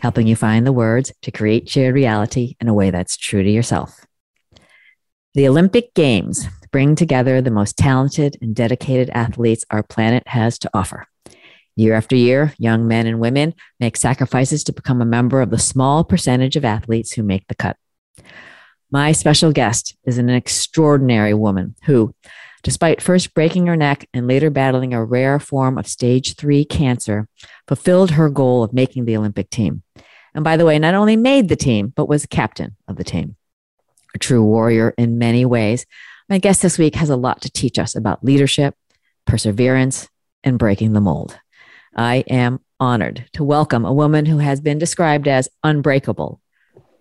helping you find the words to create shared reality in a way that's true to yourself. The Olympic Games bring together the most talented and dedicated athletes our planet has to offer. Year after year, young men and women make sacrifices to become a member of the small percentage of athletes who make the cut. My special guest is an extraordinary woman who, despite first breaking her neck and later battling a rare form of stage three cancer, fulfilled her goal of making the Olympic team. And by the way, not only made the team, but was captain of the team. A true warrior in many ways. My guest this week has a lot to teach us about leadership, perseverance, and breaking the mold. I am honored to welcome a woman who has been described as unbreakable,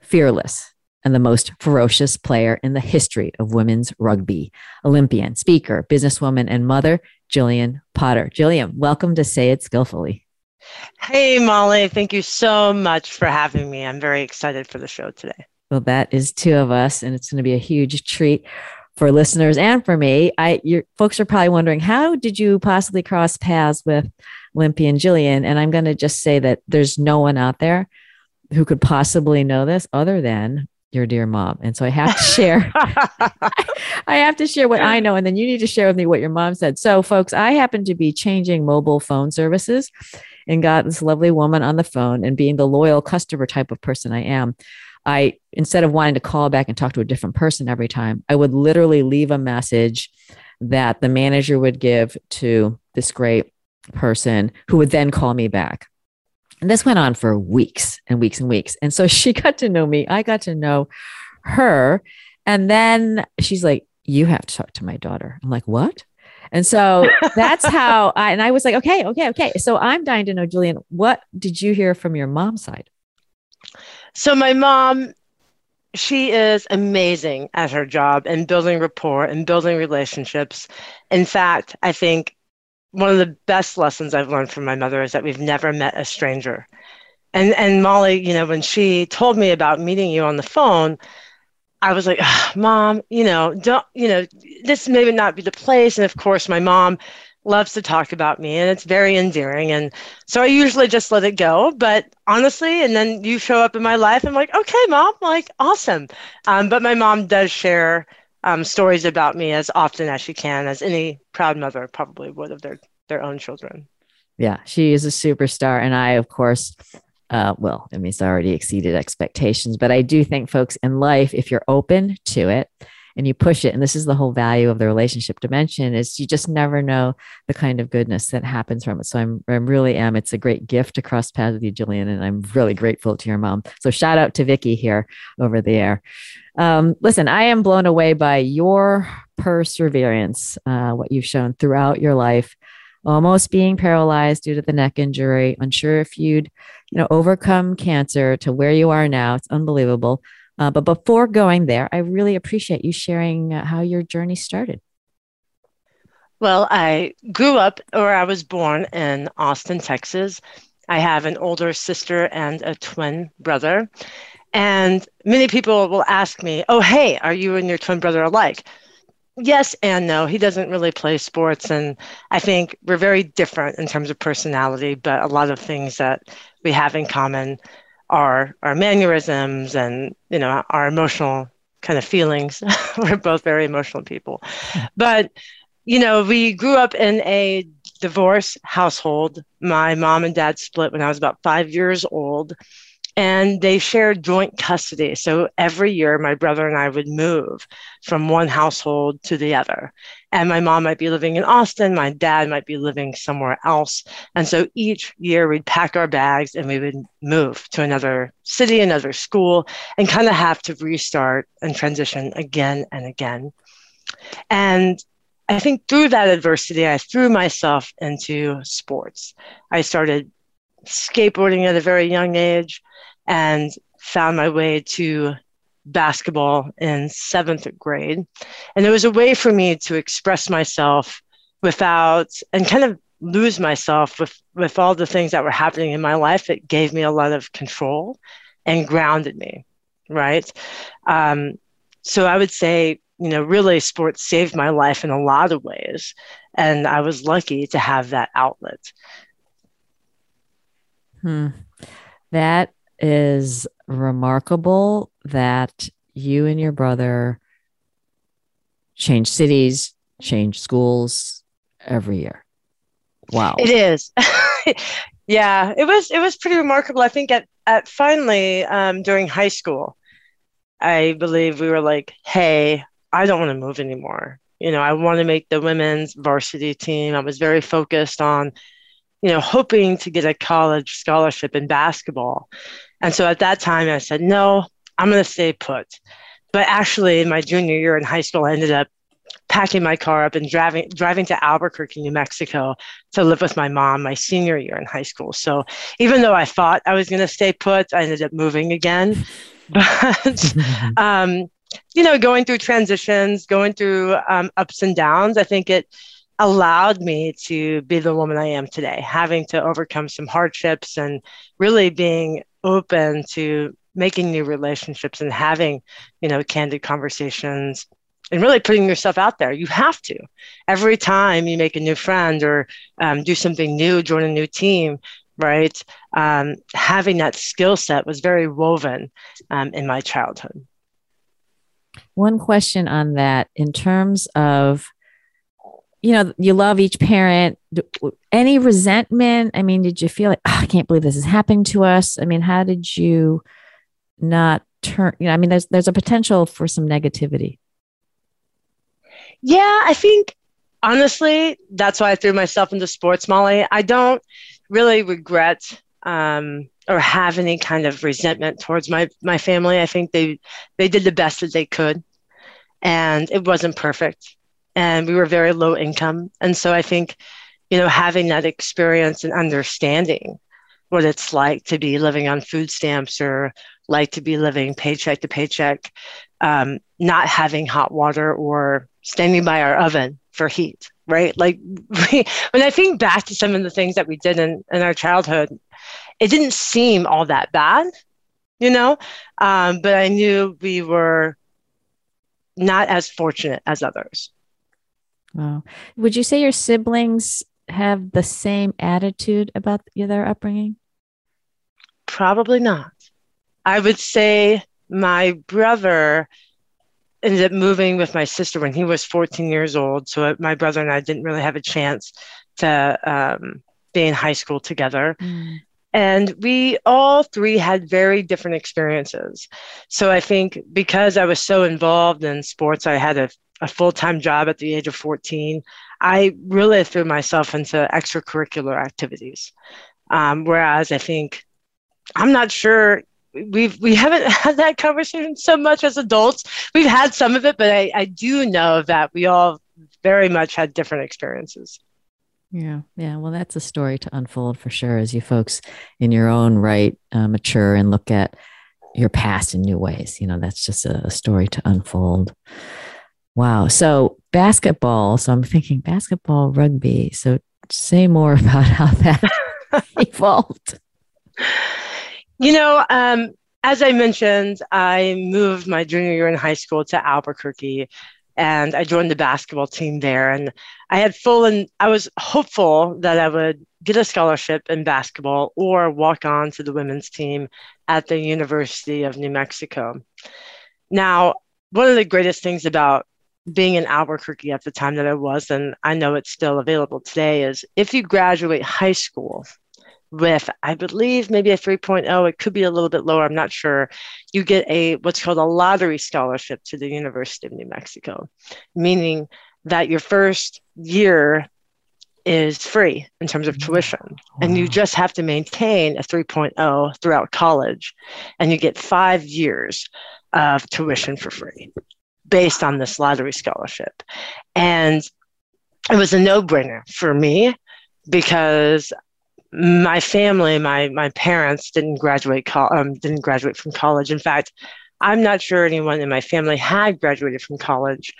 fearless, and the most ferocious player in the history of women's rugby. Olympian, speaker, businesswoman, and mother, Jillian Potter. Jillian, welcome to Say It Skillfully. Hey, Molly. Thank you so much for having me. I'm very excited for the show today. Well, that is two of us, and it's going to be a huge treat for listeners and for me. I, your folks are probably wondering how did you possibly cross paths with Olympia and Jillian? And I'm going to just say that there's no one out there who could possibly know this other than your dear mom. And so I have to share, I have to share what I know. And then you need to share with me what your mom said. So, folks, I happen to be changing mobile phone services and got this lovely woman on the phone. And being the loyal customer type of person I am, I, instead of wanting to call back and talk to a different person every time, I would literally leave a message that the manager would give to this great person who would then call me back. And this went on for weeks and weeks and weeks. And so she got to know me. I got to know her. And then she's like, You have to talk to my daughter. I'm like, What? And so that's how I, and I was like, okay, okay, okay. So I'm dying to know, Jillian, what did you hear from your mom's side? So my mom, she is amazing at her job and building rapport and building relationships. In fact, I think one of the best lessons I've learned from my mother is that we've never met a stranger. And and Molly, you know, when she told me about meeting you on the phone, I was like, "Mom, you know, don't, you know, this may not be the place." And of course, my mom loves to talk about me, and it's very endearing. And so I usually just let it go. But honestly, and then you show up in my life, I'm like, "Okay, Mom, like awesome." Um, but my mom does share um, stories about me as often as she can, as any proud mother probably would of their their own children. Yeah, she is a superstar, and I, of course, uh, well, I mean, it's already exceeded expectations, but I do think, folks, in life, if you're open to it and you push it, and this is the whole value of the relationship dimension, is you just never know the kind of goodness that happens from it. So I'm, I really am. It's a great gift to cross paths with you, Jillian, and I'm really grateful to your mom. So shout out to Vicky here over the air. Um, listen, I am blown away by your perseverance, uh, what you've shown throughout your life, almost being paralyzed due to the neck injury, unsure if you'd, you know, overcome cancer to where you are now. It's unbelievable. Uh, but before going there, I really appreciate you sharing uh, how your journey started. Well, I grew up, or I was born in Austin, Texas. I have an older sister and a twin brother. And many people will ask me, Oh, hey, are you and your twin brother alike? Yes and no. He doesn't really play sports. And I think we're very different in terms of personality, but a lot of things that we have in common are our mannerisms and, you know, our emotional kind of feelings. we're both very emotional people. But, you know, we grew up in a divorce household. My mom and dad split when I was about five years old and they shared joint custody. So every year, my brother and I would move from one household to the other. And my mom might be living in Austin, my dad might be living somewhere else. And so each year, we'd pack our bags and we would move to another city, another school, and kind of have to restart and transition again and again. And I think through that adversity, I threw myself into sports. I started skateboarding at a very young age and found my way to basketball in seventh grade. And it was a way for me to express myself without and kind of lose myself with, with all the things that were happening in my life. It gave me a lot of control and grounded me, right? Um, so I would say, you know, really sports saved my life in a lot of ways. And I was lucky to have that outlet. Hmm. That is remarkable that you and your brother change cities, change schools every year. Wow. It is. yeah, it was it was pretty remarkable. I think at at finally um, during high school, I believe we were like, "Hey, I don't want to move anymore. You know, I want to make the women's varsity team." I was very focused on, you know, hoping to get a college scholarship in basketball. And so at that time, I said, "No, I'm going to stay put." But actually, in my junior year in high school, I ended up packing my car up and driving driving to Albuquerque, New Mexico to live with my mom my senior year in high school. So even though I thought I was going to stay put, I ended up moving again. But um, you know, going through transitions, going through um, ups and downs, I think it allowed me to be the woman I am today, having to overcome some hardships and really being open to making new relationships and having, you know, candid conversations and really putting yourself out there. You have to. Every time you make a new friend or um, do something new, join a new team, right? Um, having that skill set was very woven um, in my childhood. One question on that in terms of, you know, you love each parent. Any resentment? I mean, did you feel like, oh, I can't believe this is happening to us? I mean, how did you not turn? You know, I mean, there's there's a potential for some negativity. Yeah, I think honestly, that's why I threw myself into sports, Molly. I don't really regret um, or have any kind of resentment towards my my family. I think they they did the best that they could, and it wasn't perfect, and we were very low income, and so I think, you know, having that experience and understanding what it's like to be living on food stamps or like to be living paycheck to paycheck, um, not having hot water or standing by our oven for heat, right? Like we, when I think back to some of the things that we did in, in our childhood, it didn't seem all that bad, you know? Um, but I knew we were not as fortunate as others. Wow. Would you say your siblings have the same attitude about their upbringing? Probably not. I would say my brother ended up moving with my sister when he was 14 years old. So my brother and I didn't really have a chance to um, be in high school together. Mm. And we all three had very different experiences. So I think because I was so involved in sports, I had a, a full time job at the age of 14. I really threw myself into extracurricular activities. Um, whereas I think I'm not sure we've we haven't had that conversation so much as adults. We've had some of it, but I, I do know that we all very much had different experiences. Yeah, yeah. Well, that's a story to unfold for sure as you folks in your own right uh, mature and look at your past in new ways. You know, that's just a, a story to unfold. Wow. So basketball. So I'm thinking basketball, rugby. So say more about how that evolved. You know, um, as I mentioned, I moved my junior year in high school to Albuquerque and I joined the basketball team there. And I had full and I was hopeful that I would get a scholarship in basketball or walk on to the women's team at the University of New Mexico. Now, one of the greatest things about being in Albuquerque at the time that I was, and I know it's still available today, is if you graduate high school with I believe maybe a 3.0 it could be a little bit lower I'm not sure you get a what's called a lottery scholarship to the University of New Mexico meaning that your first year is free in terms of mm. tuition wow. and you just have to maintain a 3.0 throughout college and you get 5 years of tuition for free based on this lottery scholarship and it was a no-brainer for me because my family, my my parents didn't graduate co- um, didn't graduate from college. In fact, I'm not sure anyone in my family had graduated from college,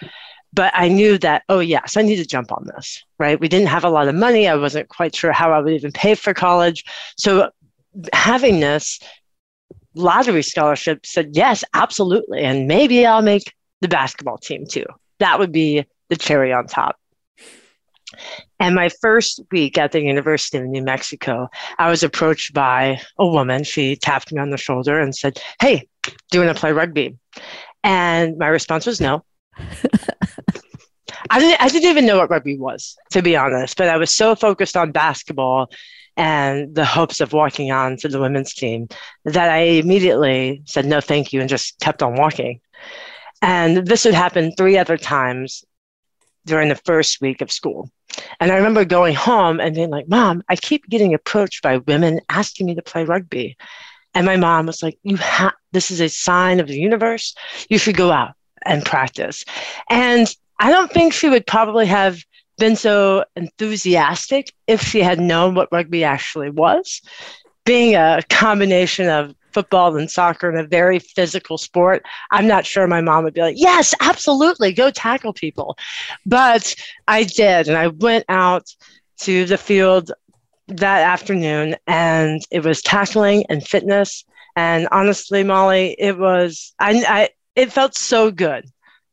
but I knew that, oh, yes, I need to jump on this, right? We didn't have a lot of money. I wasn't quite sure how I would even pay for college. So having this lottery scholarship said, yes, absolutely. And maybe I'll make the basketball team too. That would be the cherry on top. And my first week at the University of New Mexico, I was approached by a woman. She tapped me on the shoulder and said, Hey, do you want to play rugby? And my response was no. I didn't, I didn't even know what rugby was, to be honest, but I was so focused on basketball and the hopes of walking on to the women's team that I immediately said no, thank you, and just kept on walking. And this had happened three other times during the first week of school. And I remember going home and being like, Mom, I keep getting approached by women asking me to play rugby. And my mom was like, You have this is a sign of the universe. You should go out and practice. And I don't think she would probably have been so enthusiastic if she had known what rugby actually was. Being a combination of football and soccer and a very physical sport, I'm not sure my mom would be like, yes, absolutely, go tackle people. But I did. And I went out to the field that afternoon and it was tackling and fitness. And honestly, Molly, it was, I, I it felt so good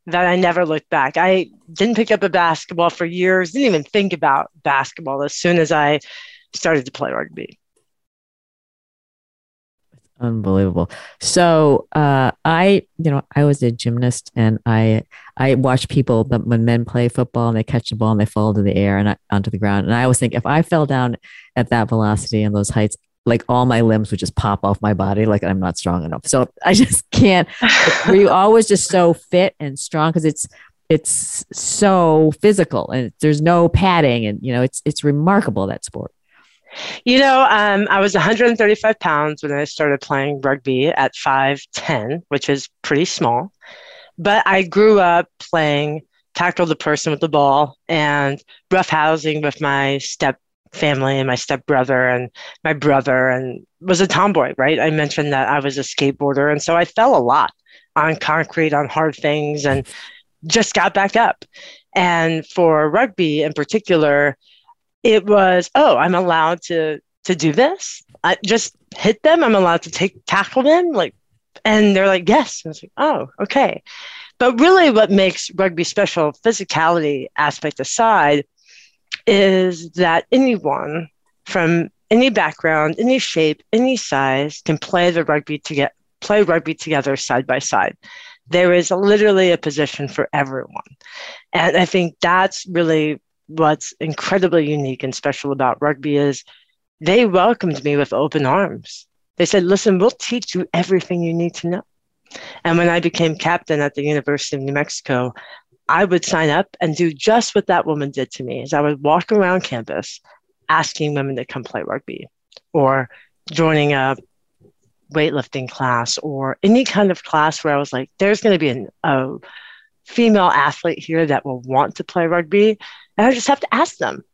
that I never looked back. I didn't pick up a basketball for years, didn't even think about basketball as soon as I started to play rugby. Unbelievable. So uh, I, you know, I was a gymnast, and I I watch people that when men play football and they catch the ball and they fall into the air and I, onto the ground, and I always think if I fell down at that velocity and those heights, like all my limbs would just pop off my body, like I'm not strong enough. So I just can't. were you always just so fit and strong because it's it's so physical and there's no padding and you know it's it's remarkable that sport. You know, um, I was 135 pounds when I started playing rugby at 5'10, which is pretty small. But I grew up playing tackle the person with the ball and rough housing with my step family and my step brother and my brother and was a tomboy, right? I mentioned that I was a skateboarder. And so I fell a lot on concrete, on hard things, and just got back up. And for rugby in particular, it was, oh, I'm allowed to to do this. I just hit them. I'm allowed to take tackle them. Like, and they're like, yes. And I was like, oh, okay. But really, what makes rugby special, physicality aspect aside, is that anyone from any background, any shape, any size can play the rugby to get play rugby together side by side. There is literally a position for everyone. And I think that's really what's incredibly unique and special about rugby is they welcomed me with open arms. They said, listen, we'll teach you everything you need to know. And when I became captain at the University of New Mexico, I would sign up and do just what that woman did to me is I would walk around campus asking women to come play rugby or joining a weightlifting class or any kind of class where I was like, there's going to be an, a female athlete here that will want to play rugby. And I just have to ask them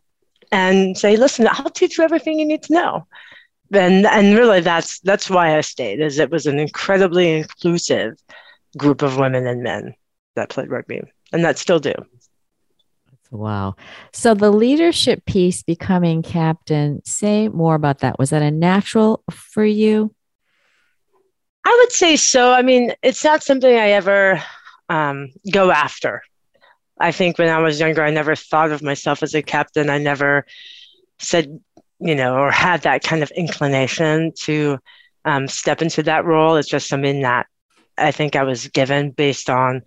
and say, listen, I'll teach you everything you need to know. And, and really that's that's why I stayed, is it was an incredibly inclusive group of women and men that played rugby and that still do. Wow. So the leadership piece becoming captain, say more about that. Was that a natural for you? I would say so. I mean, it's not something I ever um, go after. I think when I was younger, I never thought of myself as a captain. I never said, you know, or had that kind of inclination to um, step into that role. It's just something that I think I was given based on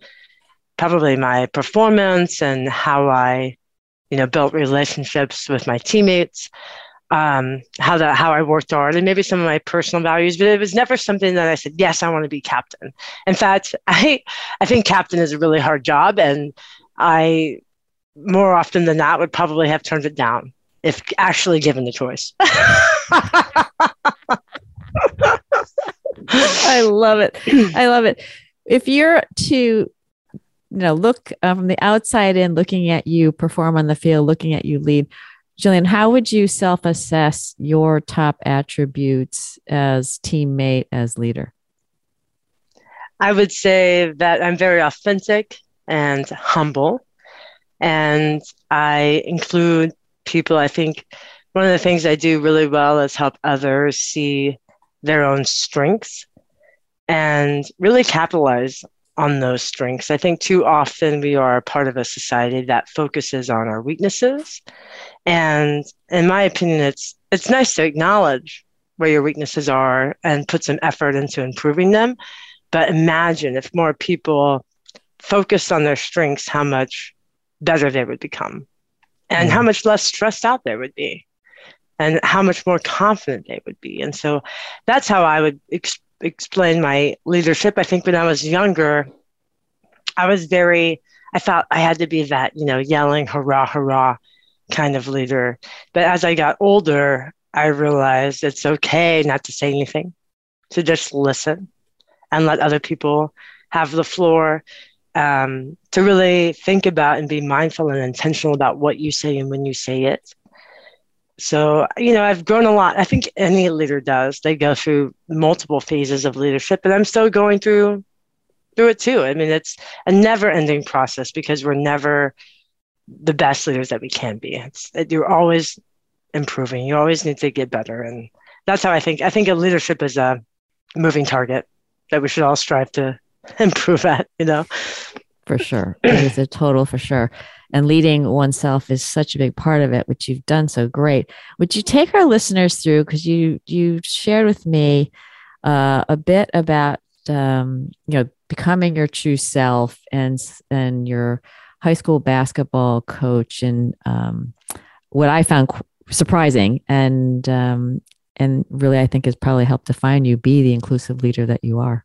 probably my performance and how I, you know, built relationships with my teammates, um, how that how I worked hard, and maybe some of my personal values. But it was never something that I said, yes, I want to be captain. In fact, I I think captain is a really hard job, and I more often than not would probably have turned it down if actually given the choice. I love it. I love it. If you're to you know, look uh, from the outside in, looking at you perform on the field, looking at you lead. Jillian, how would you self assess your top attributes as teammate, as leader? I would say that I'm very authentic and humble. And I include people. I think one of the things I do really well is help others see their own strengths and really capitalize on those strengths. I think too often we are part of a society that focuses on our weaknesses. And in my opinion, it's it's nice to acknowledge where your weaknesses are and put some effort into improving them. But imagine if more people focused on their strengths, how much better they would become and how mm-hmm. much less stressed out they would be and how much more confident they would be. And so that's how I would ex- explain my leadership. I think when I was younger, I was very, I thought I had to be that, you know, yelling, hurrah, hurrah kind of leader. But as I got older, I realized it's okay not to say anything, to just listen and let other people have the floor, um, to really think about and be mindful and intentional about what you say and when you say it. So, you know, I've grown a lot. I think any leader does. They go through multiple phases of leadership, and I'm still going through through it too. I mean, it's a never-ending process because we're never the best leaders that we can be. It's you're always improving. You always need to get better. And that's how I think. I think a leadership is a moving target that we should all strive to improve at, you know? For sure. It is a total for sure. And leading oneself is such a big part of it, which you've done so great. Would you take our listeners through, because you you shared with me uh, a bit about um, you know becoming your true self and and your high school basketball coach and um, what I found surprising and um, and really I think has probably helped define you be the inclusive leader that you are.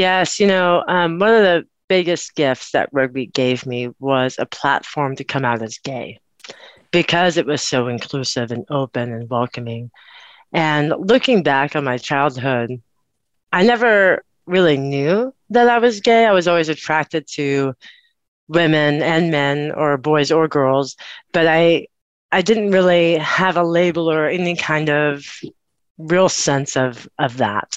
Yes, you know, um, one of the biggest gifts that rugby gave me was a platform to come out as gay because it was so inclusive and open and welcoming. And looking back on my childhood, I never really knew that I was gay. I was always attracted to women and men or boys or girls, but I I didn't really have a label or any kind of real sense of of that.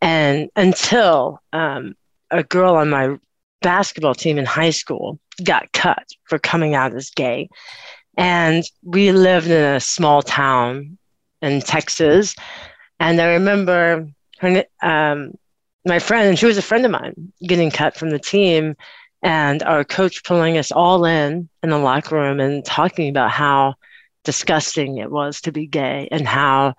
And until um, a girl on my basketball team in high school got cut for coming out as gay. And we lived in a small town in Texas. And I remember her, um, my friend, and she was a friend of mine, getting cut from the team and our coach pulling us all in in the locker room and talking about how disgusting it was to be gay and how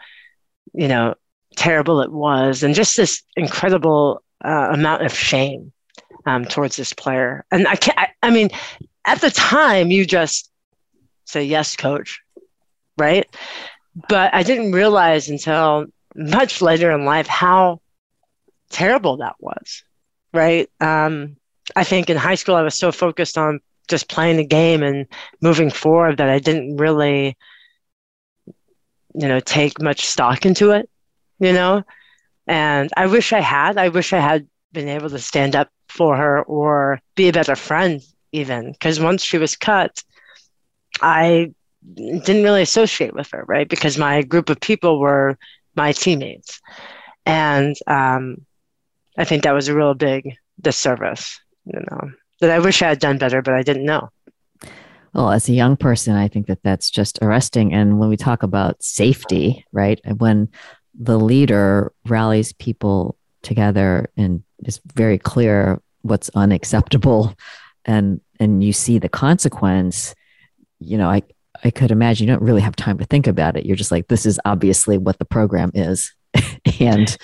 you know terrible it was and just this incredible uh, amount of shame um, towards this player. And i can't I, I mean at the time you just say yes coach right? But i didn't realize until much later in life how terrible that was right? Um, I think in high school I was so focused on just playing the game and moving forward that I didn't really, you know, take much stock into it, you know. And I wish I had. I wish I had been able to stand up for her or be a better friend, even because once she was cut, I didn't really associate with her, right? Because my group of people were my teammates. And um, I think that was a real big disservice you know, that I wish I had done better, but I didn't know. Well, as a young person, I think that that's just arresting. And when we talk about safety, right, when the leader rallies people together and is very clear what's unacceptable, and and you see the consequence, you know, I I could imagine you don't really have time to think about it. You're just like, this is obviously what the program is, and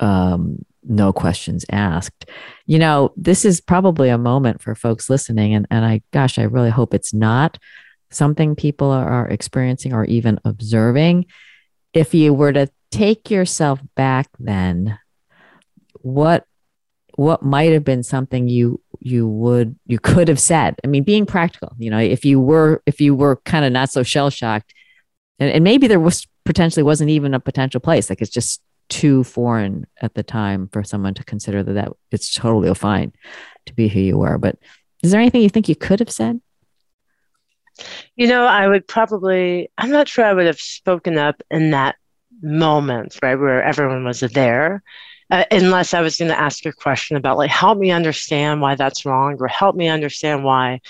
um, no questions asked. You know, this is probably a moment for folks listening, and, and I, gosh, I really hope it's not something people are experiencing or even observing. If you were to take yourself back then, what what might have been something you you would you could have said i mean being practical you know if you were if you were kind of not so shell shocked and, and maybe there was potentially wasn't even a potential place like it's just too foreign at the time for someone to consider that, that it's totally fine to be who you are. But is there anything you think you could have said? You know, I would probably, I'm not sure I would have spoken up in that moment, right, where everyone was there. uh, unless I was going to ask a question about like help me understand why that's wrong or help me understand why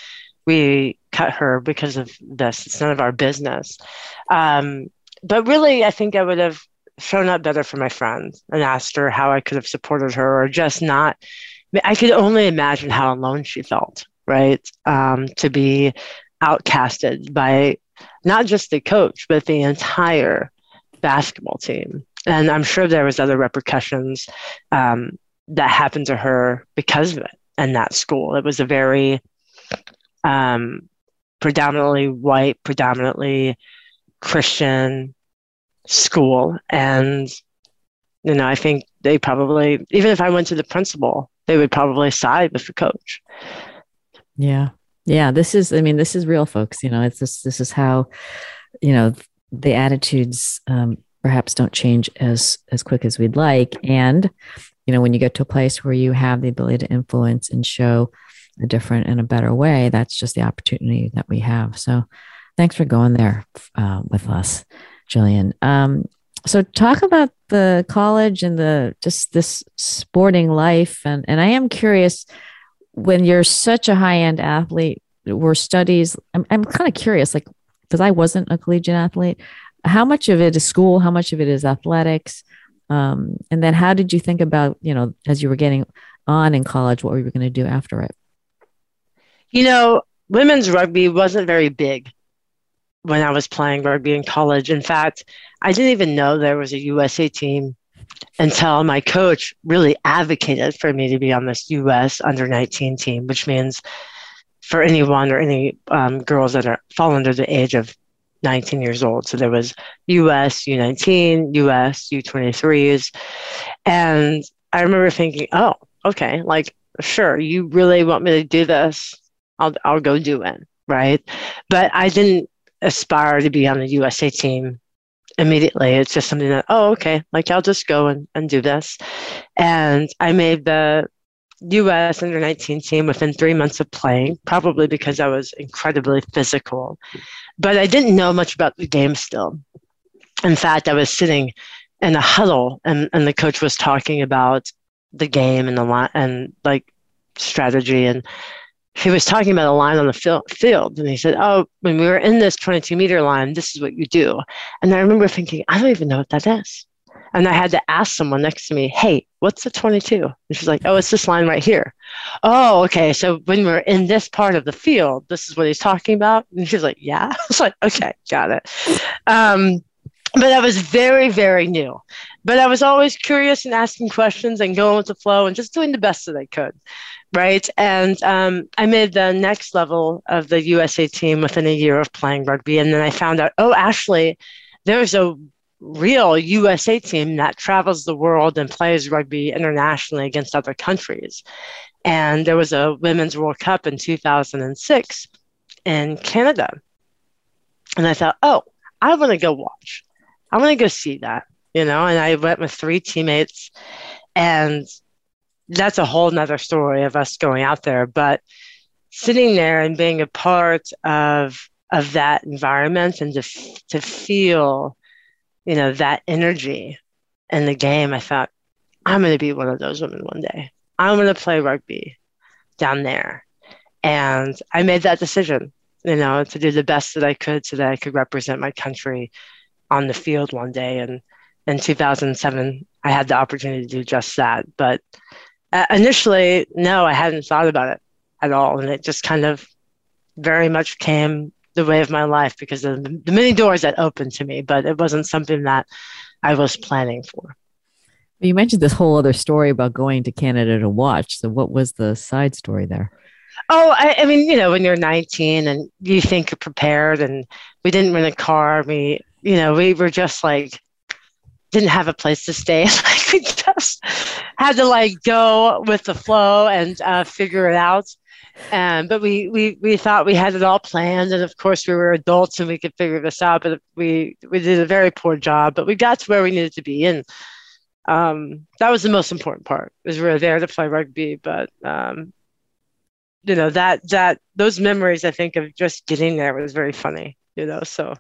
we cut her because of this. It's none of our business. Um, but really, I think I would have shown up better for my friend and asked her how I could have supported her or just not. I could only imagine how alone she felt, right? Um, to be outcasted by not just the coach, but the entire basketball team. And I'm sure there was other repercussions um, that happened to her because of it and that school. It was a very um, predominantly white, predominantly Christian school. And, you know, I think they probably, even if I went to the principal, they would probably side with the coach. Yeah. Yeah. This is, I mean, this is real, folks. You know, it's this, this is how, you know, the attitudes um, perhaps don't change as as quick as we'd like. And you know when you get to a place where you have the ability to influence and show a different and a better way that's just the opportunity that we have. So thanks for going there uh, with us Jillian. Um, so talk about the college and the just this sporting life. And and I am curious when you're such a high-end athlete were studies I'm, I'm kind of curious like because I wasn't a collegiate athlete. How much of it is school? How much of it is athletics? Um, and then how did you think about you know as you were getting on in college what were you going to do after it? You know women's rugby wasn't very big when I was playing rugby in college. In fact, I didn't even know there was a USA team until my coach really advocated for me to be on this US under 19 team, which means for anyone or any um, girls that are fall under the age of 19 years old. So there was US U19, US U23s. And I remember thinking, oh, okay, like, sure, you really want me to do this? I'll, I'll go do it. Right. But I didn't aspire to be on the USA team immediately. It's just something that, oh, okay, like I'll just go and, and do this. And I made the US under 19 team within three months of playing, probably because I was incredibly physical. But I didn't know much about the game still. In fact, I was sitting in a huddle and, and the coach was talking about the game and the line and like strategy and he was talking about a line on the fil- field and he said oh when we were in this 22 meter line this is what you do and i remember thinking i don't even know what that is and i had to ask someone next to me hey what's the 22 and she's like oh it's this line right here oh okay so when we're in this part of the field this is what he's talking about and she's like yeah i was like okay got it um, but I was very, very new. But I was always curious and asking questions and going with the flow and just doing the best that I could right? And um, I made the next level of the USA team within a year of playing rugby. And then I found out, oh, actually, there's a real USA team that travels the world and plays rugby internationally against other countries. And there was a Women's World Cup in 2006 in Canada. And I thought, oh, I want to go watch. I want to go see that, you know. And I went with three teammates, and that's a whole nother story of us going out there. But sitting there and being a part of of that environment and to to feel, you know, that energy in the game, I thought, I'm going to be one of those women one day. I'm going to play rugby down there, and I made that decision, you know, to do the best that I could so that I could represent my country on the field one day. And in 2007, I had the opportunity to do just that. But uh, initially, no, I hadn't thought about it at all. And it just kind of very much came the way of my life because of the, many doors that opened to me, but it wasn't something that I was planning for. You mentioned this whole other story about going to Canada to watch. So, what was the side story there? Oh, I, I, mean, you know, when you're 19 and you think you're prepared, and we didn't rent a car. We, you know, we were just like didn't have a place to stay. like we just had to like go with the flow and uh, figure it out. Um, but we, we we thought we had it all planned, and of course we were adults and we could figure this out. But we we did a very poor job. But we got to where we needed to be, and um, that was the most important part. Was we were there to play rugby, but um, you know that that those memories I think of just getting there was very funny. You know, so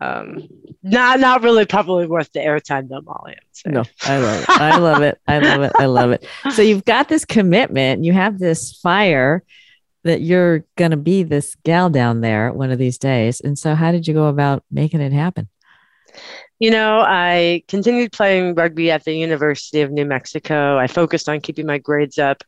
um, not not really probably worth the airtime though, Molly. No, I love it. I love it. I love it. I love it. So you've got this commitment, you have this fire that you're going to be this gal down there one of these days. And so, how did you go about making it happen? You know, I continued playing rugby at the University of New Mexico. I focused on keeping my grades up.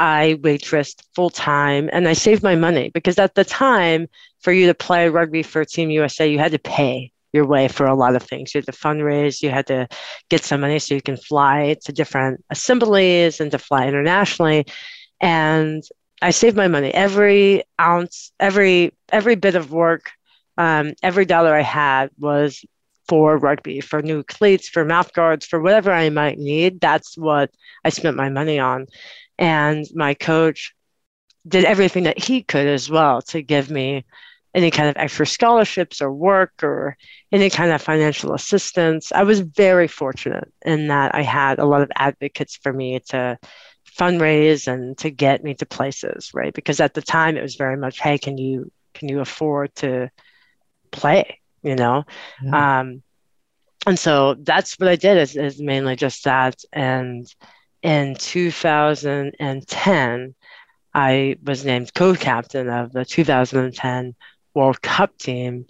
I waitressed full time and I saved my money because at the time, for you to play rugby for Team USA, you had to pay your way for a lot of things. You had to fundraise, you had to get some money so you can fly to different assemblies and to fly internationally. And I saved my money every ounce, every every bit of work, um, every dollar I had was for rugby, for new cleats, for mouth guards, for whatever I might need. That's what I spent my money on. And my coach did everything that he could as well to give me any kind of extra scholarships or work or any kind of financial assistance. I was very fortunate in that I had a lot of advocates for me to fundraise and to get me to places, right? Because at the time it was very much, hey, can you can you afford to play? You know? Yeah. Um and so that's what I did is, is mainly just that. And in 2010, I was named co-captain of the 2010 World Cup team.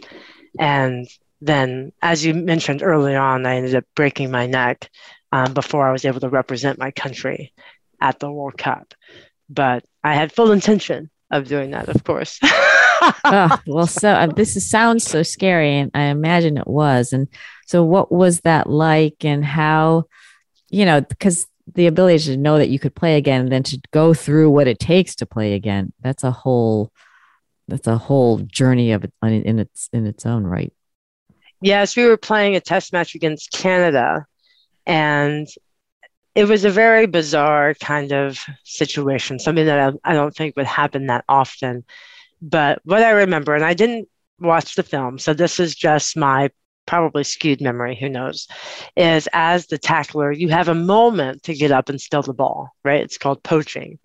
And then, as you mentioned early on, I ended up breaking my neck um, before I was able to represent my country at the World Cup. But I had full intention of doing that, of course. oh, well, so uh, this is, sounds so scary, and I imagine it was. And so, what was that like, and how, you know, because the ability to know that you could play again, and then to go through what it takes to play again, that's a whole, that's a whole journey of it in its in its own right. Yes, we were playing a test match against Canada, and it was a very bizarre kind of situation, something that I, I don't think would happen that often. But what I remember, and I didn't watch the film, so this is just my probably skewed memory, who knows, is as the tackler, you have a moment to get up and steal the ball, right? It's called poaching.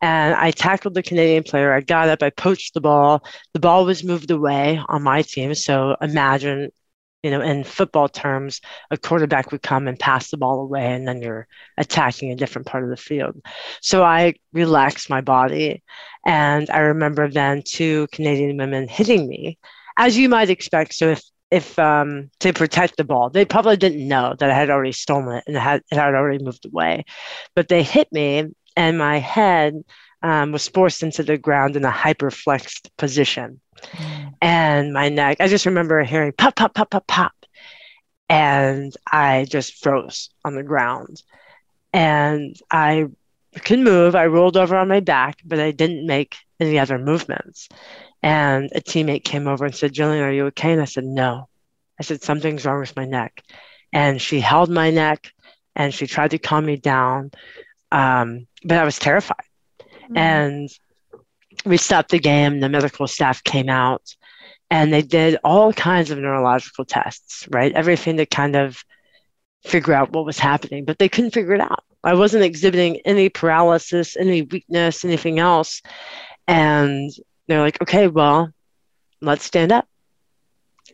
And I tackled the Canadian player. I got up, I poached the ball. The ball was moved away on my team. So imagine you know, in football terms, a quarterback would come and pass the ball away, and then you're attacking a different part of the field. So I relaxed my body. And I remember then two Canadian women hitting me, as you might expect. So if if um, to protect the ball. They probably didn't know that I had already stolen it and had, it had already moved away. But they hit me, and my head um, was forced into the ground in a hyperflexed position. Mm. And my neck, I just remember hearing pop, pop, pop, pop, pop. And I just froze on the ground. And I couldn't move. I rolled over on my back, but I didn't make any other movements. And a teammate came over and said, Jillian, are you okay? And I said, No. I said, Something's wrong with my neck. And she held my neck and she tried to calm me down. Um, but I was terrified. Mm-hmm. And we stopped the game. The medical staff came out and they did all kinds of neurological tests, right? Everything to kind of figure out what was happening, but they couldn't figure it out. I wasn't exhibiting any paralysis, any weakness, anything else. And they're like, okay, well, let's stand up.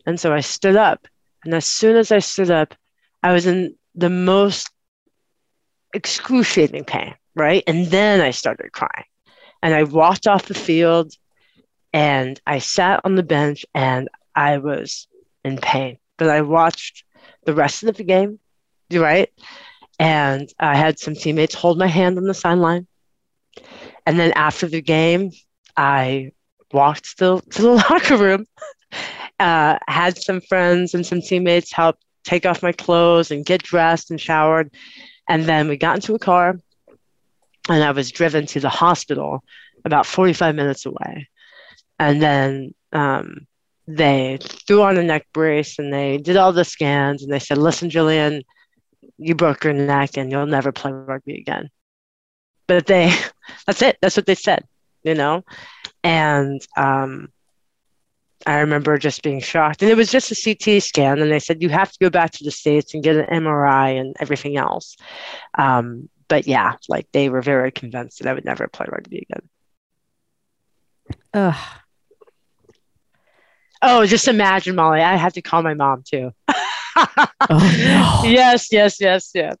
And so I stood up. And as soon as I stood up, I was in the most excruciating pain right? And then I started crying. And I walked off the field and I sat on the bench and I was in pain. But I watched the rest of the game, right? And I had some teammates hold my hand on the sideline. And then after the game, I walked to, to the locker room, uh, had some friends and some teammates help take off my clothes and get dressed and showered. And then we got into a car and I was driven to the hospital about 45 minutes away. And then um, they threw on a neck brace and they did all the scans and they said, Listen, Jillian, you broke your neck and you'll never play rugby again. But they, that's it. That's what they said, you know? And um, I remember just being shocked. And it was just a CT scan. And they said, You have to go back to the States and get an MRI and everything else. Um, but yeah, like they were very convinced that I would never play rugby again. Ugh. Oh, just imagine, Molly. I had to call my mom too. oh, no. Yes, yes, yes, yes.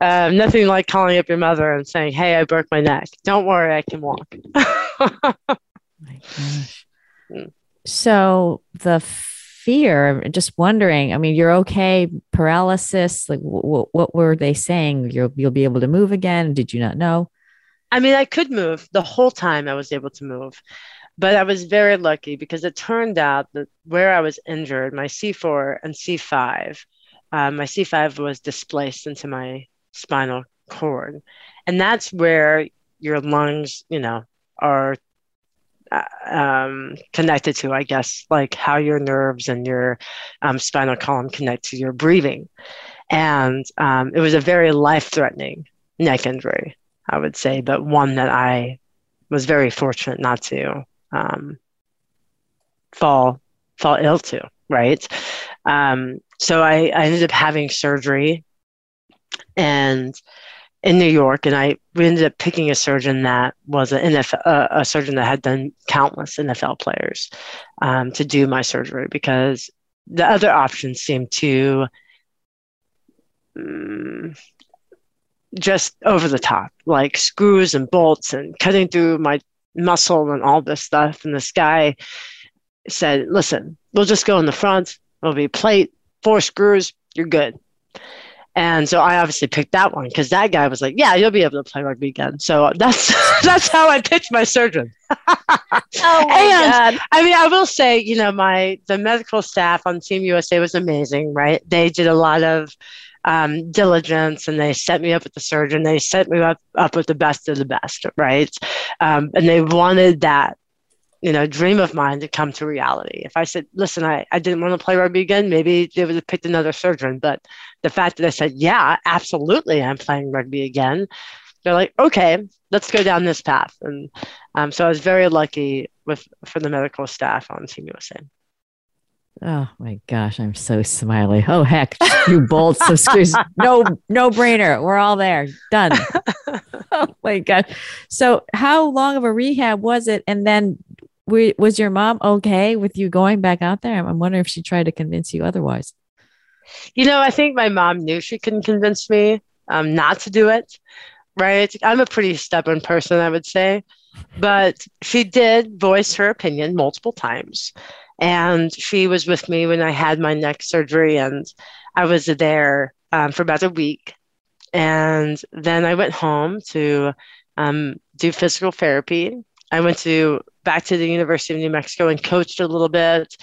Um, nothing like calling up your mother and saying, "Hey, I broke my neck. Don't worry, I can walk." my gosh. Mm. So the fear, just wondering. I mean, you're okay. Paralysis. Like, w- what were they saying? You'll you'll be able to move again? Did you not know? I mean, I could move the whole time. I was able to move. But I was very lucky because it turned out that where I was injured, my C4 and C5, uh, my C5 was displaced into my spinal cord. And that's where your lungs, you know, are um, connected to, I guess, like how your nerves and your um, spinal column connect to your breathing. And um, it was a very life threatening neck injury, I would say, but one that I was very fortunate not to um, fall fall ill to, right? Um, so I, I ended up having surgery and in New York, and I we ended up picking a surgeon that was an NFL, uh, a surgeon that had done countless NFL players um, to do my surgery because the other options seemed to um, just over the top, like screws and bolts and cutting through my muscle and all this stuff. And this guy said, listen, we'll just go in the front. It'll be plate, four screws, you're good. And so I obviously picked that one because that guy was like, "Yeah, you'll be able to play rugby again." So that's that's how I pitched my surgeon. oh my and, God! I mean, I will say, you know, my the medical staff on Team USA was amazing. Right? They did a lot of um, diligence and they set me up with the surgeon. They set me up, up with the best of the best, right? Um, and they wanted that, you know, dream of mine to come to reality. If I said, listen, I, I didn't want to play rugby again, maybe they would have picked another surgeon. But the fact that I said, yeah, absolutely, I'm playing rugby again, they're like, okay, let's go down this path. And um, so I was very lucky with for the medical staff on Team USA. Oh my gosh, I'm so smiley. Oh heck, you bolts, some screws. No, no brainer. We're all there. Done. oh my gosh. So how long of a rehab was it? And then we, was your mom okay with you going back out there? I'm wondering if she tried to convince you otherwise. You know, I think my mom knew she couldn't convince me um, not to do it. Right. I'm a pretty stubborn person, I would say. But she did voice her opinion multiple times. And she was with me when I had my neck surgery, and I was there um, for about a week. And then I went home to um, do physical therapy. I went to back to the University of New Mexico and coached a little bit.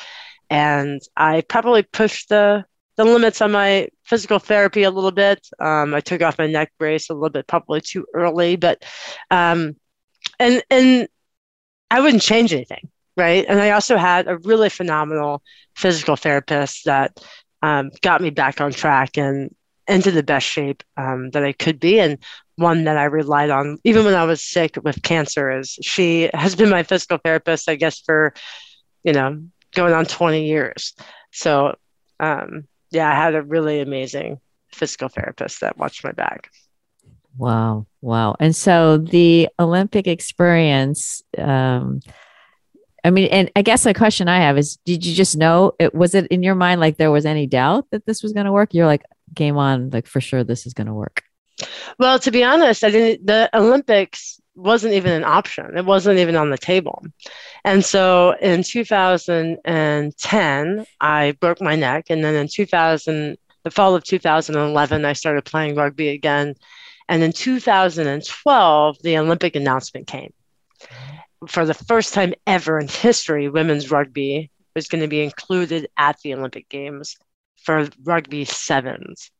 And I probably pushed the the limits on my physical therapy a little bit. Um, I took off my neck brace a little bit, probably too early, but um, and and I wouldn't change anything right? And I also had a really phenomenal physical therapist that um, got me back on track and into the best shape um, that I could be, and one that I relied on even when I was sick with cancer. Is she has been my physical therapist, I guess, for you know going on 20 years. So um, yeah, I had a really amazing physical therapist that watched my back. Wow, wow! And so the Olympic experience. Um, I mean, and I guess the question I have is, did you just know it? Was it in your mind like there was any doubt that this was going to work? You're like, game on, like for sure this is going to work. Well, to be honest, I didn't. The Olympics wasn't even an option. It wasn't even on the table. And so in 2010, I broke my neck, and then in 2000, the fall of 2011, I started playing rugby again. And in 2012, the Olympic announcement came for the first time ever in history, women's rugby was going to be included at the Olympic Games for rugby sevens.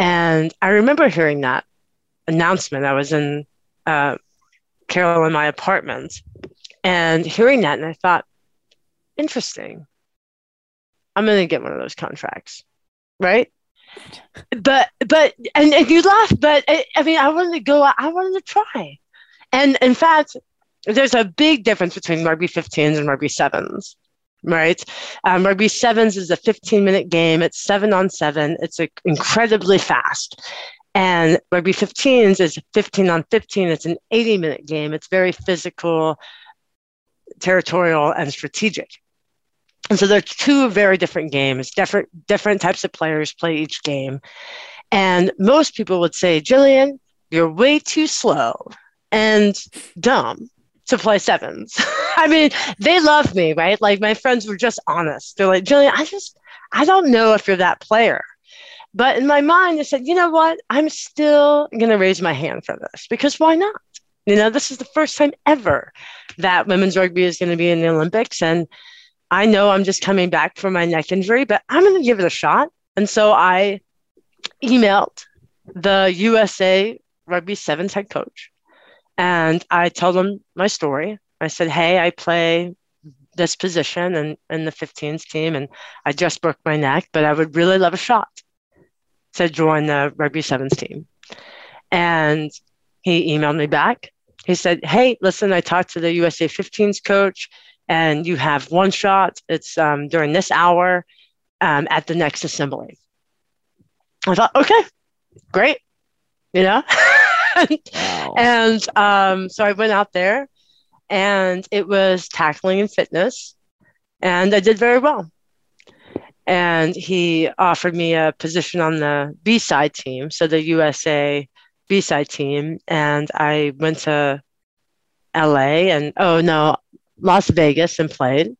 And I remember hearing that announcement. I was in uh, Carol in my apartment and hearing that, and I thought, interesting. I'm going to get one of those contracts, right? But but and, and you laugh, but I, I mean, I wanted to go. I wanted to try, and in fact, there's a big difference between rugby 15s and rugby sevens right? Um, rugby sevens is a 15 minute game. It's seven on seven. It's a, incredibly fast. And rugby 15s is 15 on 15. It's an 80 minute game. It's very physical, territorial, and strategic. And so they're two very different games. Different different types of players play each game. And most people would say, Jillian, you're way too slow and dumb to play sevens. I mean, they love me, right? Like my friends were just honest. They're like, Jillian, I just, I don't know if you're that player. But in my mind, I said, you know what? I'm still going to raise my hand for this because why not? You know, this is the first time ever that women's rugby is going to be in the Olympics. And I know I'm just coming back from my neck injury, but I'm going to give it a shot. And so I emailed the USA Rugby Sevens head coach and I told him my story. I said, Hey, I play this position and in, in the 15s team, and I just broke my neck, but I would really love a shot to join the Rugby Sevens team. And he emailed me back. He said, Hey, listen, I talked to the USA 15s coach, and you have one shot. It's um, during this hour um, at the next assembly. I thought, okay, great, you know? wow. And um, so I went out there and it was tackling and fitness, and I did very well. And he offered me a position on the B side team, so the USA B side team. And I went to LA and, oh no, Las Vegas and played.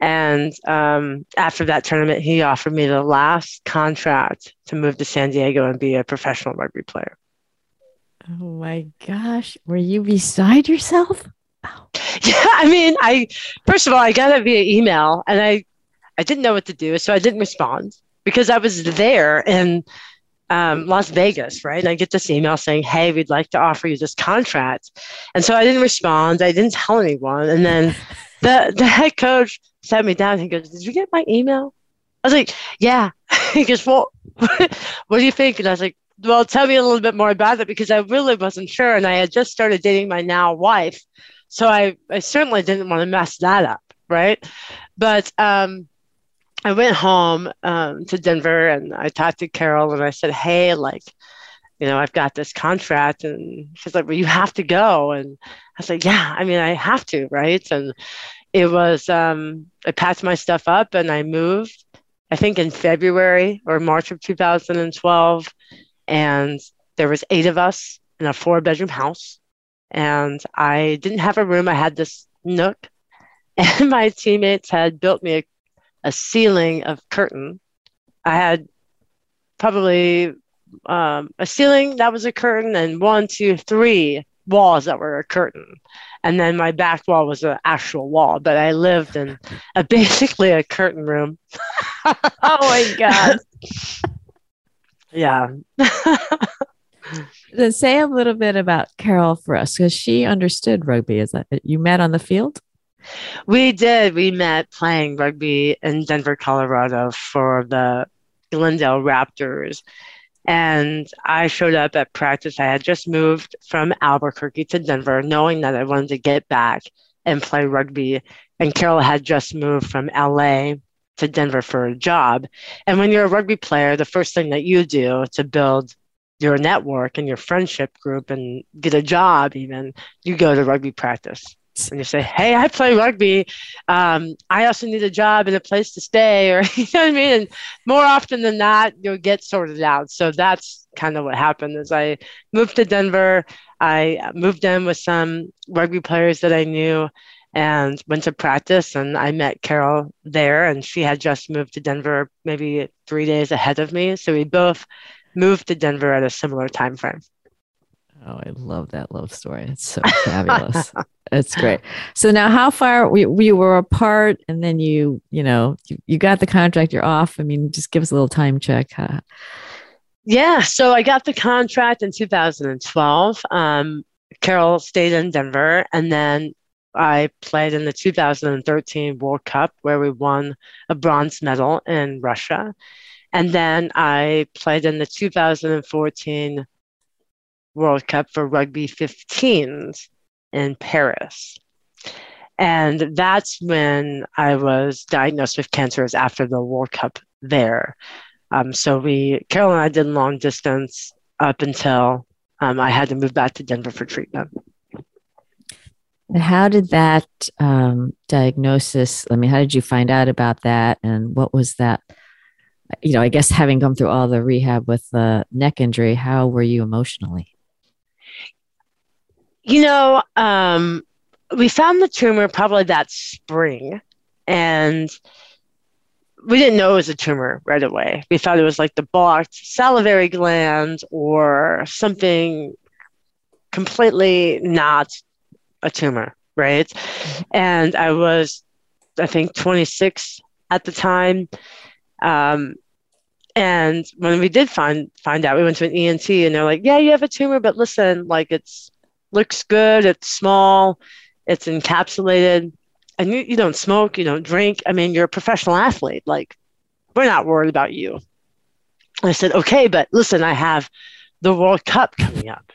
And um, after that tournament, he offered me the last contract to move to San Diego and be a professional rugby player. Oh my gosh. Were you beside yourself? Yeah, I mean, I first of all, I got it via email and I I didn't know what to do, so I didn't respond because I was there in um, Las Vegas, right? And I get this email saying, "Hey, we'd like to offer you this contract," and so I didn't respond. I didn't tell anyone, and then the the head coach sat me down. He goes, "Did you get my email?" I was like, "Yeah." he goes, "Well, what do you think?" And I was like, "Well, tell me a little bit more about it because I really wasn't sure, and I had just started dating my now wife, so I I certainly didn't want to mess that up, right?" But um, I went home um, to Denver and I talked to Carol and I said, "Hey, like." you know, I've got this contract. And she's like, well, you have to go. And I was like, yeah, I mean, I have to, right? And it was um, I packed my stuff up and I moved. I think in February or March of 2012, and there was eight of us in a four bedroom house, and I didn't have a room. I had this nook, and my teammates had built me a, a ceiling of curtain. I had probably um, a ceiling that was a curtain, and one, two, three walls that were a curtain and then my back wall was an actual wall but i lived in a basically a curtain room oh my god yeah then say a little bit about carol for us because she understood rugby is that you met on the field we did we met playing rugby in denver colorado for the glendale raptors and I showed up at practice. I had just moved from Albuquerque to Denver, knowing that I wanted to get back and play rugby. And Carol had just moved from LA to Denver for a job. And when you're a rugby player, the first thing that you do to build your network and your friendship group and get a job, even, you go to rugby practice and you say, "Hey, I play rugby. Um, I also need a job and a place to stay," or you know what I mean. And more often than not, you'll get sorted out. So that's kind of what happened. As I moved to Denver, I moved in with some rugby players that I knew, and went to practice. And I met Carol there, and she had just moved to Denver, maybe three days ahead of me. So we both moved to Denver at a similar time frame. Oh, I love that love story. It's so fabulous. It's great. So now, how far we, we were apart, and then you, you know, you, you got the contract. You're off. I mean, just give us a little time check. Huh? Yeah. So I got the contract in 2012. Um, Carol stayed in Denver, and then I played in the 2013 World Cup where we won a bronze medal in Russia. And then I played in the 2014 World Cup for rugby 15s in Paris. And that's when I was diagnosed with cancer, after the World Cup there. Um, so we, Carol and I did long distance up until um, I had to move back to Denver for treatment. And how did that um, diagnosis? I mean, how did you find out about that, and what was that? You know, I guess having gone through all the rehab with the neck injury, how were you emotionally? You know, um, we found the tumor probably that spring, and we didn't know it was a tumor right away. We thought it was like the blocked salivary gland or something completely not a tumor, right? And I was, I think, 26 at the time. Um, and when we did find find out, we went to an ENT, and they're like, "Yeah, you have a tumor, but listen, like it's looks good, it's small, it's encapsulated, and you, you don't smoke, you don't drink. I mean, you're a professional athlete. Like, we're not worried about you." I said, "Okay, but listen, I have the World Cup coming up,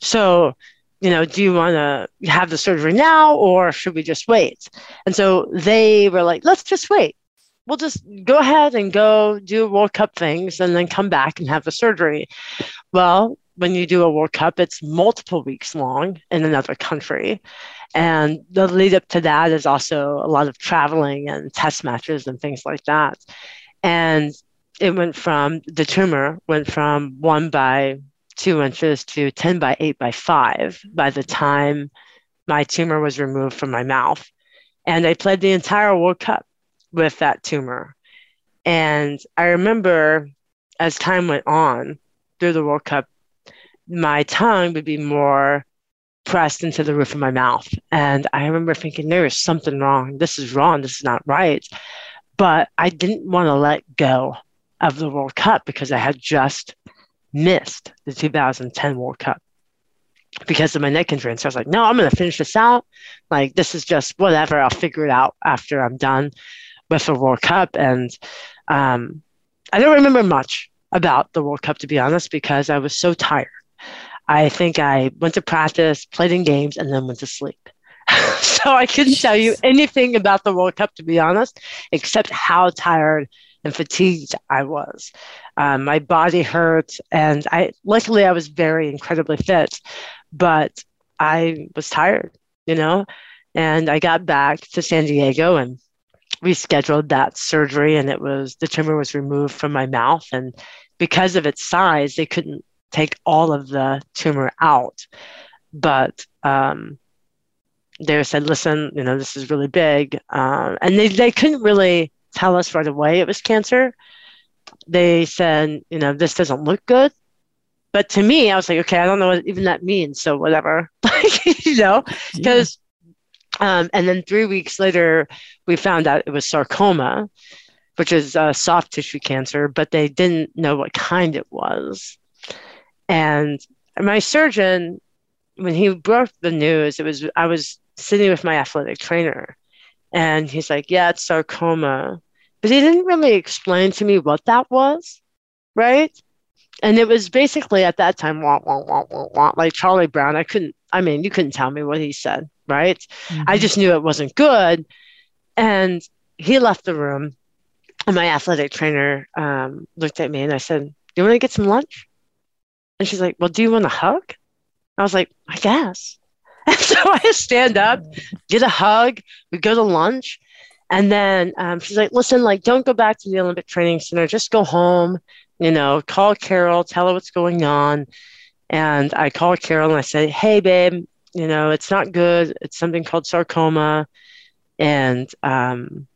so you know, do you want to have the surgery now or should we just wait? And so they were like, let's just wait. We'll just go ahead and go do World Cup things and then come back and have the surgery. Well, when you do a World Cup, it's multiple weeks long in another country. And the lead up to that is also a lot of traveling and test matches and things like that. And it went from the tumor went from one by two inches to 10 by 8 by 5 by the time my tumor was removed from my mouth. And I played the entire World Cup with that tumor. And I remember as time went on through the World Cup, my tongue would be more pressed into the roof of my mouth. And I remember thinking, there is something wrong. This is wrong. This is not right. But I didn't want to let go of the World Cup because I had just missed the 2010 World Cup because of my neck injury. And so I was like, no, I'm going to finish this out. Like, this is just whatever. I'll figure it out after I'm done with the World Cup. And um, I don't remember much about the World Cup, to be honest, because I was so tired. I think I went to practice, played in games, and then went to sleep. so I couldn't tell you anything about the World Cup, to be honest, except how tired and fatigued I was. Um, my body hurt, and I luckily I was very incredibly fit, but I was tired, you know. And I got back to San Diego and rescheduled that surgery, and it was the tumor was removed from my mouth, and because of its size, they couldn't take all of the tumor out, but um, they said, listen, you know, this is really big. Um, and they, they couldn't really tell us right away it was cancer. They said, you know, this doesn't look good. But to me, I was like, okay, I don't know what even that means. So whatever, you know, because. Um, and then three weeks later, we found out it was sarcoma, which is a soft tissue cancer, but they didn't know what kind it was. And my surgeon, when he broke the news, it was I was sitting with my athletic trainer, and he's like, Yeah, it's sarcoma. But he didn't really explain to me what that was, right? And it was basically at that time, wah, wah, wah, wah, wah, like Charlie Brown. I couldn't, I mean, you couldn't tell me what he said, right? Mm-hmm. I just knew it wasn't good. And he left the room. And my athletic trainer um, looked at me and I said, Do you want to get some lunch? And she's like, Well, do you want a hug? I was like, I guess. And so I stand up, get a hug, we go to lunch. And then um, she's like, listen, like, don't go back to the Olympic Training Center. Just go home, you know, call Carol, tell her what's going on. And I called Carol and I said, hey, babe, you know, it's not good. It's something called sarcoma. And, um,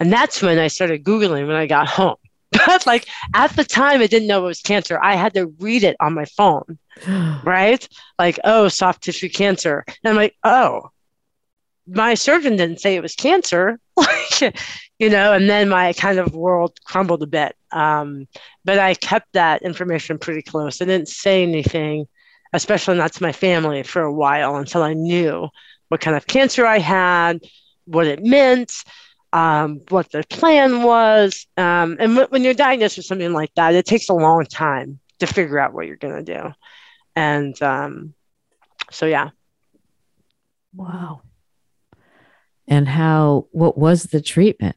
and that's when I started Googling when I got home. But like at the time, I didn't know it was cancer. I had to read it on my phone, right? Like, oh, soft tissue cancer. And I'm like, oh, my surgeon didn't say it was cancer, like, you know, and then my kind of world crumbled a bit. Um, but I kept that information pretty close. I didn't say anything, especially not to my family, for a while until I knew what kind of cancer I had, what it meant, um, what the plan was. Um, and w- when you're diagnosed with something like that, it takes a long time to figure out what you're going to do. And um, so, yeah. Wow and how what was the treatment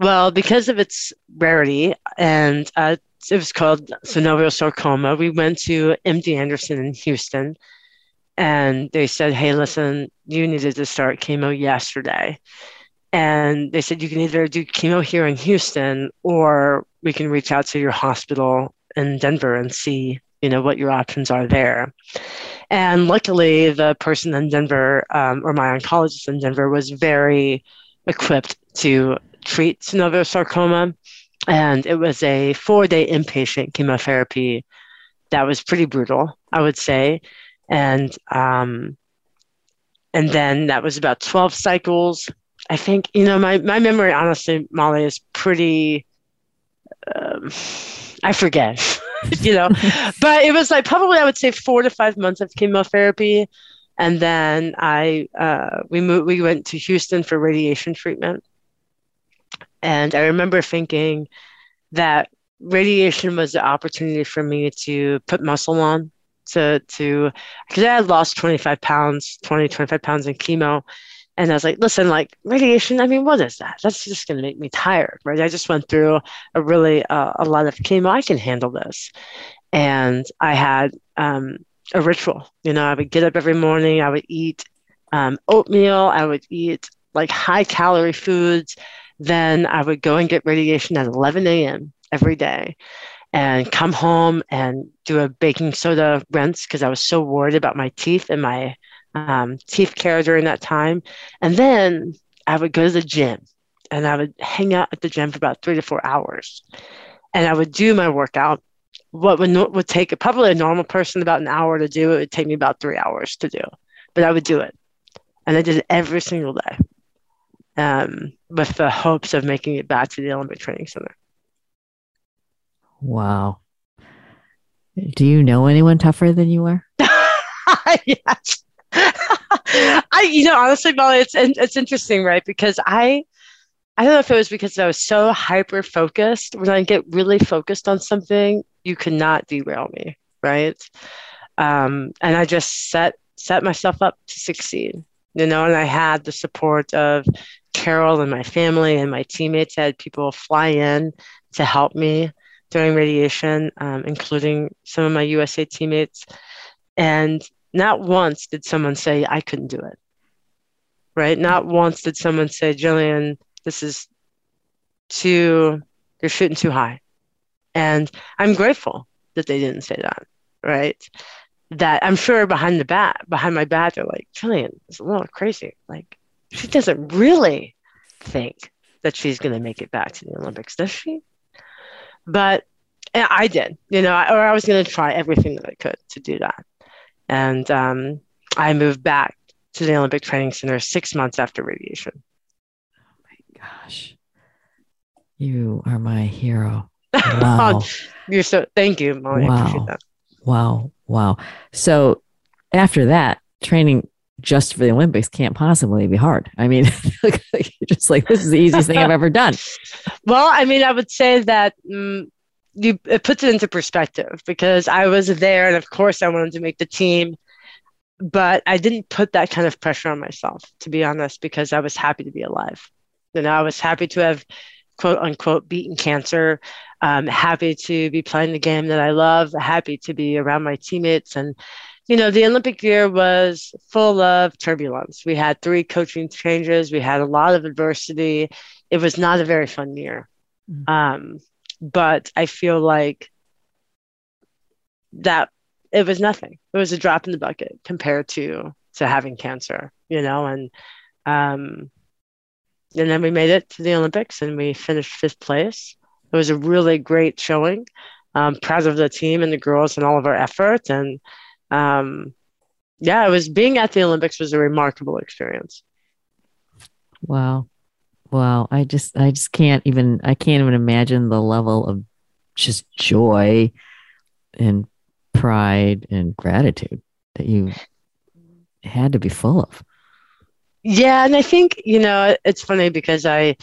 well because of its rarity and uh, it was called synovial sarcoma we went to md anderson in houston and they said, "Hey, listen, you needed to start chemo yesterday." And they said you can either do chemo here in Houston, or we can reach out to your hospital in Denver and see, you know, what your options are there. And luckily, the person in Denver, um, or my oncologist in Denver, was very equipped to treat synovial sarcoma. And it was a four day inpatient chemotherapy that was pretty brutal, I would say. And um, and then that was about 12 cycles. I think, you know, my, my memory, honestly, Molly, is pretty, um, I forget, you know, but it was like probably, I would say, four to five months of chemotherapy. And then I, uh, we moved, we went to Houston for radiation treatment. And I remember thinking that radiation was the opportunity for me to put muscle on to to because I had lost 25 pounds 20 25 pounds in chemo. And I was like listen like radiation I mean what is that? That's just going to make me tired right? I just went through a really uh, a lot of chemo. I can handle this. And I had um, a ritual. You know I would get up every morning I would eat um, oatmeal I would eat like high calorie foods then I would go and get radiation at 11 a.m every day and come home and do a baking soda rinse because I was so worried about my teeth and my um, teeth care during that time. And then I would go to the gym and I would hang out at the gym for about three to four hours. And I would do my workout. What would, would take probably a normal person about an hour to do, it would take me about three hours to do. But I would do it. And I did it every single day um, with the hopes of making it back to the Olympic Training Center. Wow. Do you know anyone tougher than you are? yes. I, you know, honestly, Molly, it's it's interesting, right? Because I, I don't know if it was because I was so hyper focused. When I get really focused on something, you cannot derail me, right? Um, and I just set set myself up to succeed, you know. And I had the support of Carol and my family and my teammates. Had people fly in to help me during radiation, um, including some of my USA teammates. And not once did someone say, I couldn't do it. Right? Not once did someone say, Jillian, this is too, you're shooting too high. And I'm grateful that they didn't say that. Right? That I'm sure behind the bat, behind my back, they're like, Jillian, it's a little crazy. Like, she doesn't really think that she's going to make it back to the Olympics, does she? But I did, you know, or I was going to try everything that I could to do that. And um, I moved back to the Olympic Training Center six months after radiation. Oh my gosh. You are my hero. Wow. You're so, thank you, Molly. Wow. Wow. Wow. So after that, training just for the Olympics can't possibly be hard. I mean, just like this is the easiest thing I've ever done. Well, I mean, I would say that um, you it puts it into perspective because I was there, and of course, I wanted to make the team, but I didn't put that kind of pressure on myself, to be honest, because I was happy to be alive. You know, I was happy to have quote unquote beaten cancer. Um, happy to be playing the game that I love. Happy to be around my teammates and you know, the Olympic year was full of turbulence. We had three coaching changes. We had a lot of adversity. It was not a very fun year. Mm-hmm. Um, but I feel like that it was nothing. It was a drop in the bucket compared to to having cancer, you know, and um, and then we made it to the Olympics and we finished fifth place. It was a really great showing. Um, proud of the team and the girls and all of our effort and um, yeah, it was being at the Olympics was a remarkable experience. Wow. Wow. I just I just can't even I can't even imagine the level of just joy and pride and gratitude that you had to be full of. Yeah, and I think, you know, it's funny because I,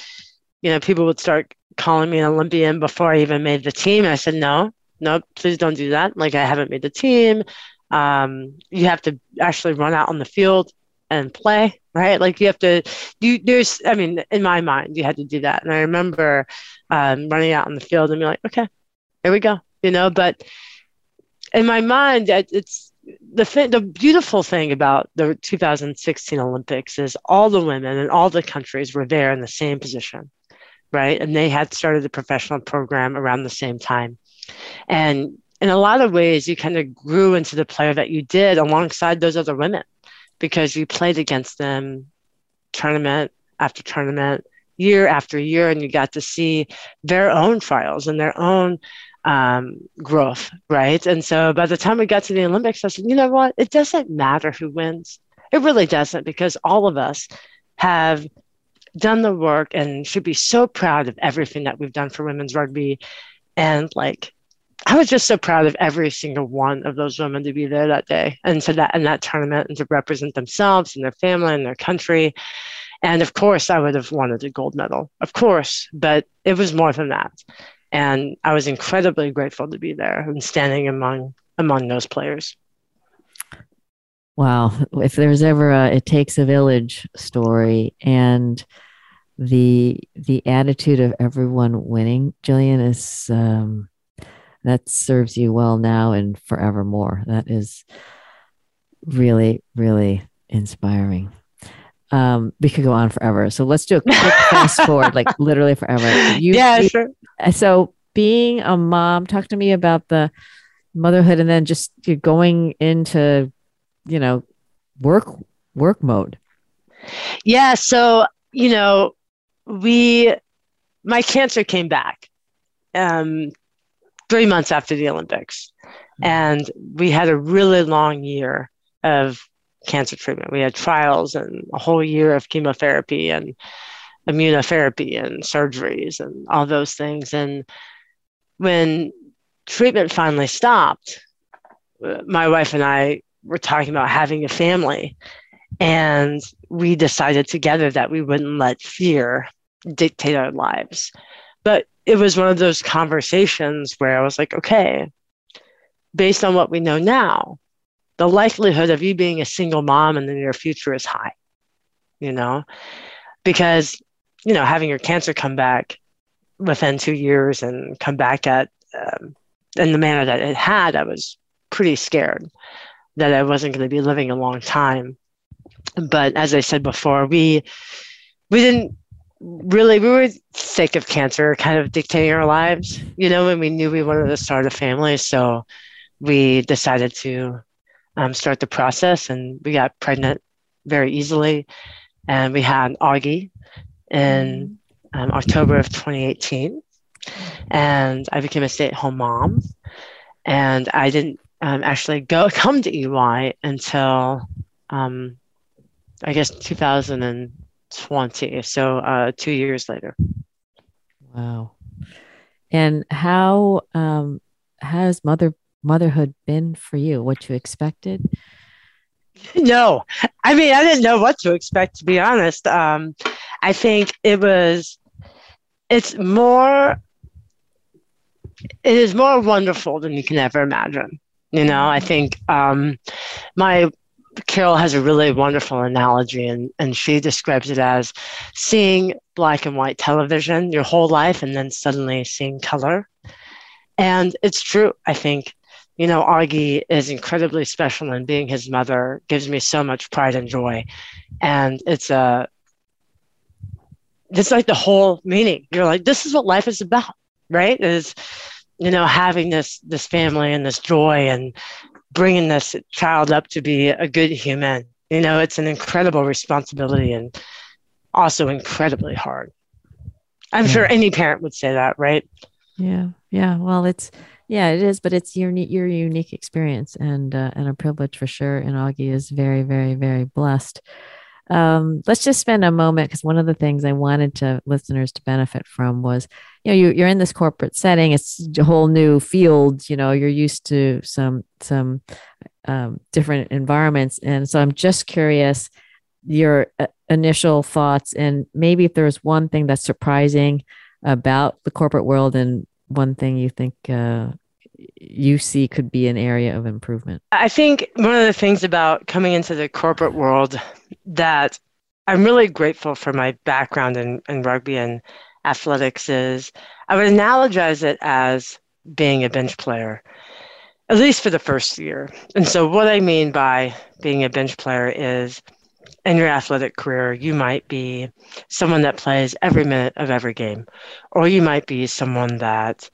you know, people would start calling me an Olympian before I even made the team. I said, no, no, please don't do that. Like I haven't made the team. Um, you have to actually run out on the field and play, right? Like you have to, you there's, I mean, in my mind, you had to do that. And I remember um, running out on the field and be like, okay, here we go, you know. But in my mind, it's the th- the beautiful thing about the 2016 Olympics is all the women and all the countries were there in the same position, right? And they had started the professional program around the same time, and in a lot of ways, you kind of grew into the player that you did alongside those other women because you played against them tournament after tournament, year after year, and you got to see their own trials and their own um, growth, right? And so by the time we got to the Olympics, I said, you know what? It doesn't matter who wins. It really doesn't because all of us have done the work and should be so proud of everything that we've done for women's rugby. And like, I was just so proud of every single one of those women to be there that day and to that in that tournament and to represent themselves and their family and their country. And of course, I would have wanted a gold medal, of course, but it was more than that. And I was incredibly grateful to be there and standing among among those players. Wow. If there's ever a it takes a village story and the the attitude of everyone winning, Jillian, is um, that serves you well now and forevermore. That is really, really inspiring. Um, we could go on forever. So let's do a quick fast forward, like literally forever. You, yeah, sure. So being a mom, talk to me about the motherhood and then just going into, you know, work work mode. Yeah. So, you know, we my cancer came back um three months after the Olympics. And we had a really long year of cancer treatment. We had trials and a whole year of chemotherapy and immunotherapy and surgeries and all those things. And when treatment finally stopped, my wife and I were talking about having a family. And we decided together that we wouldn't let fear dictate our lives. But it was one of those conversations where I was like, okay, based on what we know now, the likelihood of you being a single mom in the near future is high, you know, because, you know, having your cancer come back within two years and come back at, um, in the manner that it had, I was pretty scared that I wasn't going to be living a long time. But as I said before, we, we didn't really we were sick of cancer kind of dictating our lives you know and we knew we wanted to start a family so we decided to um, start the process, and we got pregnant very easily. And we had Augie in um, October of 2018, and I became a stay-at-home mom. And I didn't um, actually go come to EY until um, I guess 2020, so uh, two years later. Wow. And how um, has mother motherhood been for you? What you expected? No, I mean, I didn't know what to expect, to be honest. Um, I think it was, it's more, it is more wonderful than you can ever imagine. You know, I think um, my Carol has a really wonderful analogy, and, and she describes it as seeing black and white television your whole life and then suddenly seeing color. And it's true. I think you know, Augie is incredibly special, and being his mother gives me so much pride and joy. And it's a, it's like the whole meaning. You're like, this is what life is about, right? Is, you know, having this this family and this joy and bringing this child up to be a good human. You know, it's an incredible responsibility and also incredibly hard. I'm yeah. sure any parent would say that, right? Yeah. Yeah. Well, it's yeah, it is, but it's your your unique experience and uh, and a privilege for sure. And Augie is very, very, very blessed. Um, let's just spend a moment because one of the things I wanted to listeners to benefit from was, you know, you, you're in this corporate setting. It's a whole new field. You know, you're used to some some um, different environments, and so I'm just curious your uh, initial thoughts and maybe if there's one thing that's surprising about the corporate world and one thing you think uh, you see could be an area of improvement? I think one of the things about coming into the corporate world that I'm really grateful for my background in, in rugby and athletics is I would analogize it as being a bench player. at least for the first year. And so, what I mean by being a bench player is in your athletic career, you might be someone that plays every minute of every game, or you might be someone that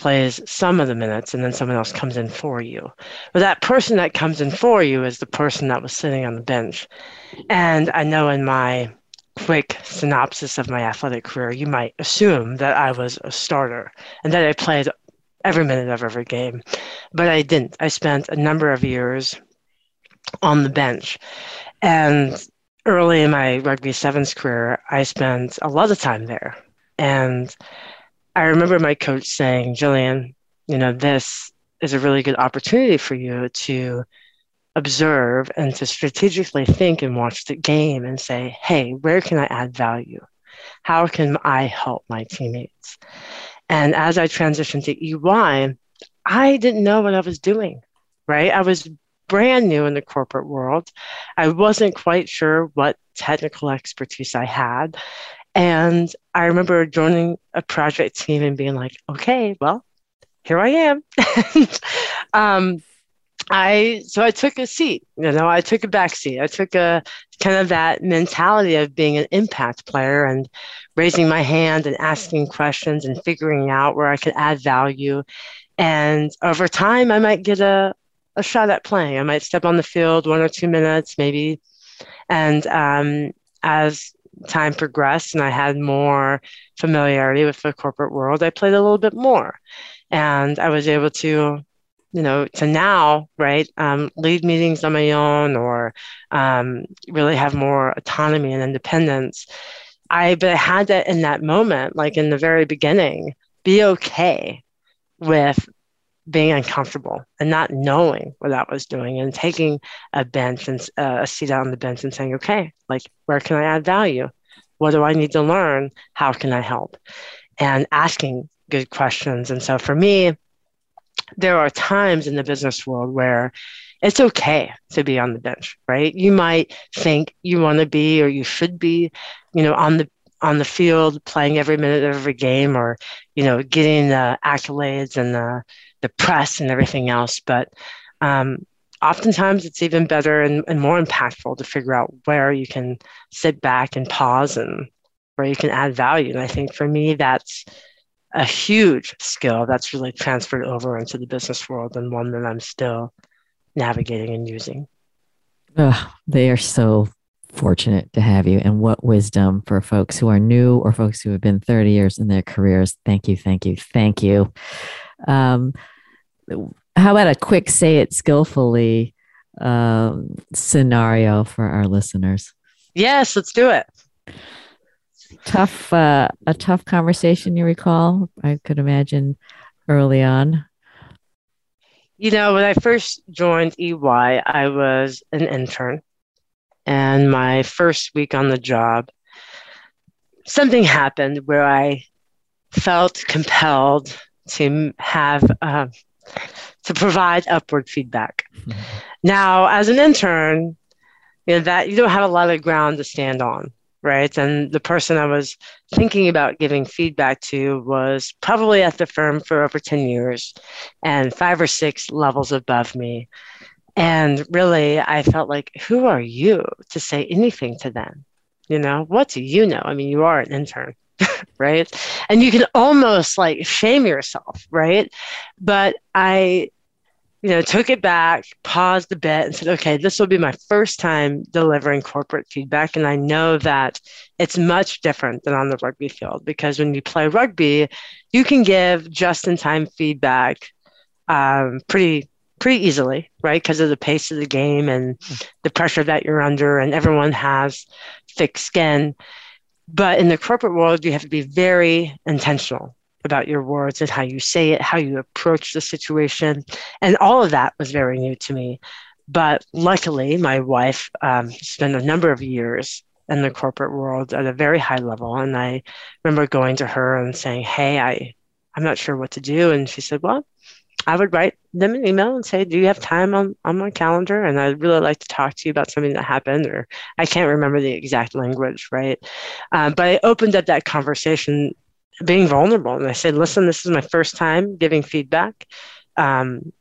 plays some of the minutes and then someone else comes in for you. But that person that comes in for you is the person that was sitting on the bench. And I know in my quick synopsis of my athletic career, you might assume that I was a starter and that I played every minute of every game. But I didn't. I spent a number of years on the bench. And early in my rugby sevens career, I spent a lot of time there. And I remember my coach saying, Jillian, you know, this is a really good opportunity for you to observe and to strategically think and watch the game and say, hey, where can I add value? How can I help my teammates? And as I transitioned to EY, I didn't know what I was doing, right? I was brand new in the corporate world. I wasn't quite sure what technical expertise I had. And I remember joining a project team and being like, okay, well, here I am. and, um, I so I took a seat, you know, I took a back seat. I took a kind of that mentality of being an impact player and raising my hand and asking questions and figuring out where I could add value. And over time, I might get a, a shot at playing. I might step on the field one or two minutes, maybe. And um, as time progressed and I had more familiarity with the corporate world, I played a little bit more. And I was able to, you know, to now, right, um, lead meetings on my own or um, really have more autonomy and independence. I, but I had that in that moment, like in the very beginning, be okay with being uncomfortable and not knowing what that was doing and taking a bench and uh, a seat out on the bench and saying, okay, like, where can I add value? What do I need to learn? How can I help? And asking good questions. And so for me, there are times in the business world where it's okay to be on the bench, right? You might think you want to be or you should be, you know, on the on the field playing every minute of every game or, you know, getting the accolades and the the press and everything else. But um, oftentimes it's even better and, and more impactful to figure out where you can sit back and pause and where you can add value. And I think for me, that's a huge skill that's really transferred over into the business world and one that I'm still navigating and using. They are so fortunate to have you. And what wisdom for folks who are new or folks who have been 30 years in their careers. Thank you, thank you, thank you. Um, how about a quick say it skillfully um, scenario for our listeners? Yes, let's do it. Tough, uh, a tough conversation you recall? I could imagine early on. You know, when I first joined EY, I was an intern. And my first week on the job, something happened where I felt compelled to have uh, to provide upward feedback. Mm-hmm. Now, as an intern, you know that you don't have a lot of ground to stand on, right? And the person I was thinking about giving feedback to was probably at the firm for over 10 years and five or six levels above me. And really, I felt like, who are you to say anything to them? You know, what do you know? I mean, you are an intern. right? And you can almost like shame yourself, right? But I, you know, took it back, paused a bit, and said, okay, this will be my first time delivering corporate feedback. And I know that it's much different than on the rugby field because when you play rugby, you can give just in time feedback um, pretty pretty easily, right? Because of the pace of the game and the pressure that you're under, and everyone has thick skin. But in the corporate world, you have to be very intentional about your words and how you say it, how you approach the situation. And all of that was very new to me. But luckily, my wife um, spent a number of years in the corporate world at a very high level. And I remember going to her and saying, Hey, I, I'm not sure what to do. And she said, Well, I would write them an email and say, Do you have time on, on my calendar? And I'd really like to talk to you about something that happened, or I can't remember the exact language, right? Um, but I opened up that conversation being vulnerable. And I said, Listen, this is my first time giving feedback. Um,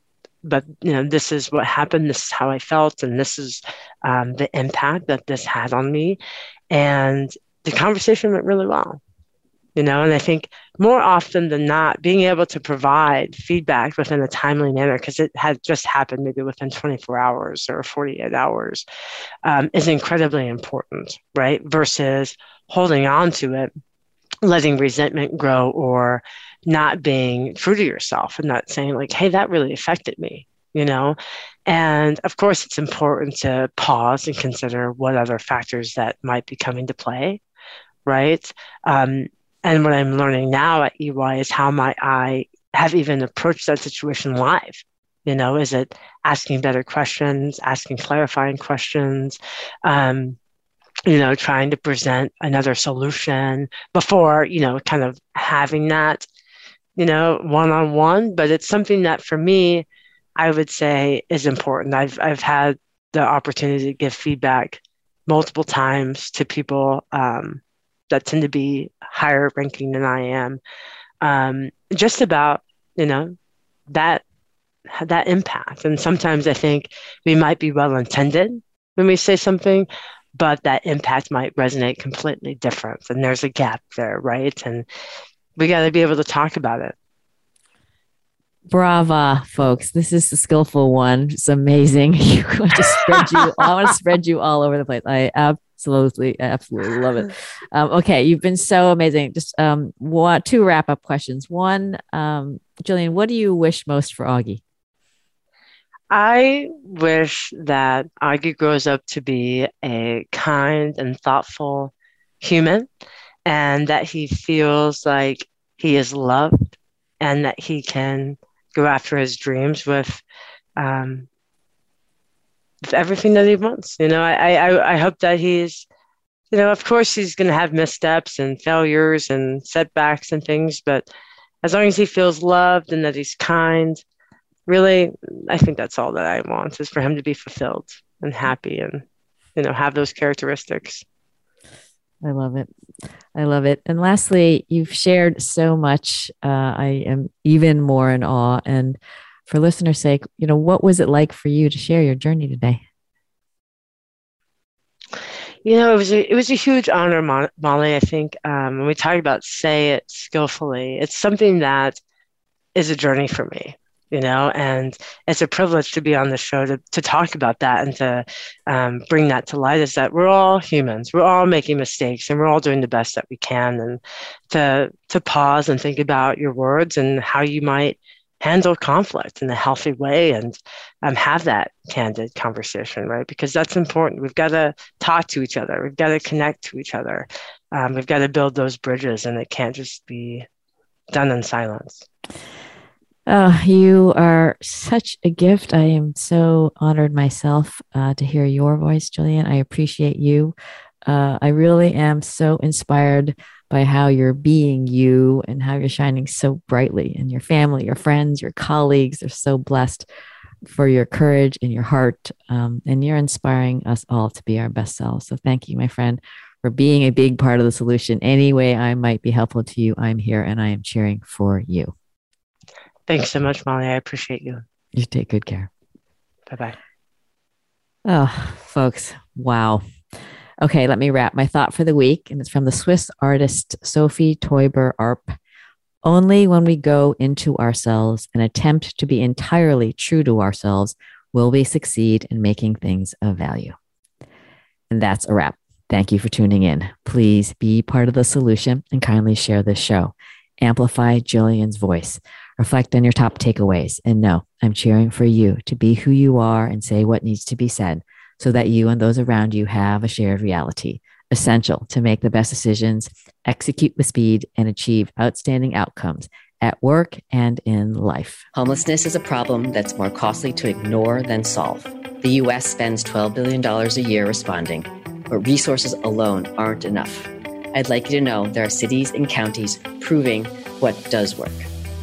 but you know this is what happened this is how i felt and this is um, the impact that this had on me and the conversation went really well you know? And i think more often than not being able to provide feedback within a timely manner because it had just happened maybe within 24 hours or 48 hours um, is incredibly important right? Versus holding on to it letting resentment grow or not being true to yourself and not saying like hey that really affected me you know? And of course it's important to pause and consider what other factors that might be coming to play right? Um, and what i'm learning now at ey is how might i have even approached that situation live you know is it asking better questions asking clarifying questions um, you know trying to present another solution before you know kind of having that you know, one on one, but it's something that for me, I would say is important. I've I've had the opportunity to give feedback multiple times to people um, that tend to be higher ranking than I am, um, just about you know that that impact. And sometimes I think we might be well intended when we say something, but that impact might resonate completely different. And there's a gap there, right? And we got to be able to talk about it. Brava, folks. This is the skillful one. It's amazing. To spread you I want to spread you all over the place. I absolutely, absolutely love it. Um, okay, you've been so amazing. Just um what two wrap up questions. One, um, Jillian, what do you wish most for Augie? I wish that Augie grows up to be a kind and thoughtful human and that he feels like he is loved and that he can go after his dreams with um, everything that he wants. You know, I, I, I hope that he's, you know, of course he's going to have missteps and failures and setbacks and things, but as long as he feels loved and that he's kind, really, I think that's all that I want is for him to be fulfilled and happy and, you know, have those characteristics. I love it. I love it. And lastly, you've shared so much. Uh, I am even more in awe. And for listeners' sake, you know, what was it like for you to share your journey today? You know, it was a it was a huge honor, Molly. I think um, when we talk about say it skillfully, it's something that is a journey for me you know and it's a privilege to be on the show to, to talk about that and to um, bring that to light is that we're all humans we're all making mistakes and we're all doing the best that we can and to to pause and think about your words and how you might handle conflict in a healthy way and um, have that candid conversation right because that's important we've got to talk to each other we've got to connect to each other um, we've got to build those bridges and it can't just be done in silence Oh, you are such a gift. I am so honored myself uh, to hear your voice, Jillian. I appreciate you. Uh, I really am so inspired by how you're being you and how you're shining so brightly. And your family, your friends, your colleagues are so blessed for your courage and your heart. Um, and you're inspiring us all to be our best selves. So thank you, my friend, for being a big part of the solution. Any way I might be helpful to you, I'm here and I am cheering for you. Thanks so much, Molly. I appreciate you. You take good care. Bye bye. Oh, folks, wow. Okay, let me wrap my thought for the week. And it's from the Swiss artist Sophie Taeuber Arp. Only when we go into ourselves and attempt to be entirely true to ourselves will we succeed in making things of value. And that's a wrap. Thank you for tuning in. Please be part of the solution and kindly share this show. Amplify Jillian's voice. Reflect on your top takeaways and know I'm cheering for you to be who you are and say what needs to be said so that you and those around you have a shared reality. Essential to make the best decisions, execute with speed, and achieve outstanding outcomes at work and in life. Homelessness is a problem that's more costly to ignore than solve. The US spends $12 billion a year responding, but resources alone aren't enough. I'd like you to know there are cities and counties proving what does work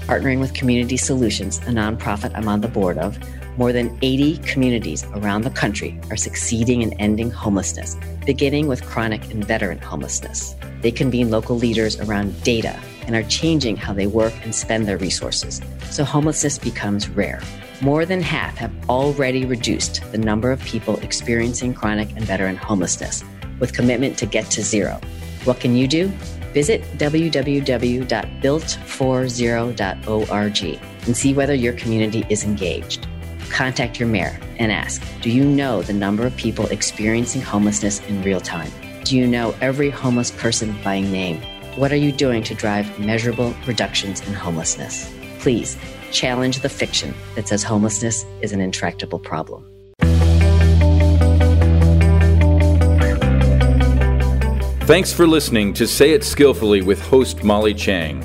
partnering with Community Solutions, a nonprofit I'm on the board of, more than 80 communities around the country are succeeding in ending homelessness, beginning with chronic and veteran homelessness. They convene local leaders around data, and are changing how they work and spend their resources, so homelessness becomes rare. More than half have already reduced the number of people experiencing chronic and veteran homelessness, with commitment to get to zero. What can you do? Visit www.builtforzero.org and see whether your community is engaged. Contact your mayor and ask Do you know the number of people experiencing homelessness in real time? Do you know every homeless person by name? What are you doing to drive measurable reductions in homelessness? Please challenge the fiction that says homelessness is an intractable problem. Thanks for listening to Say It Skillfully with host Molly Tschang.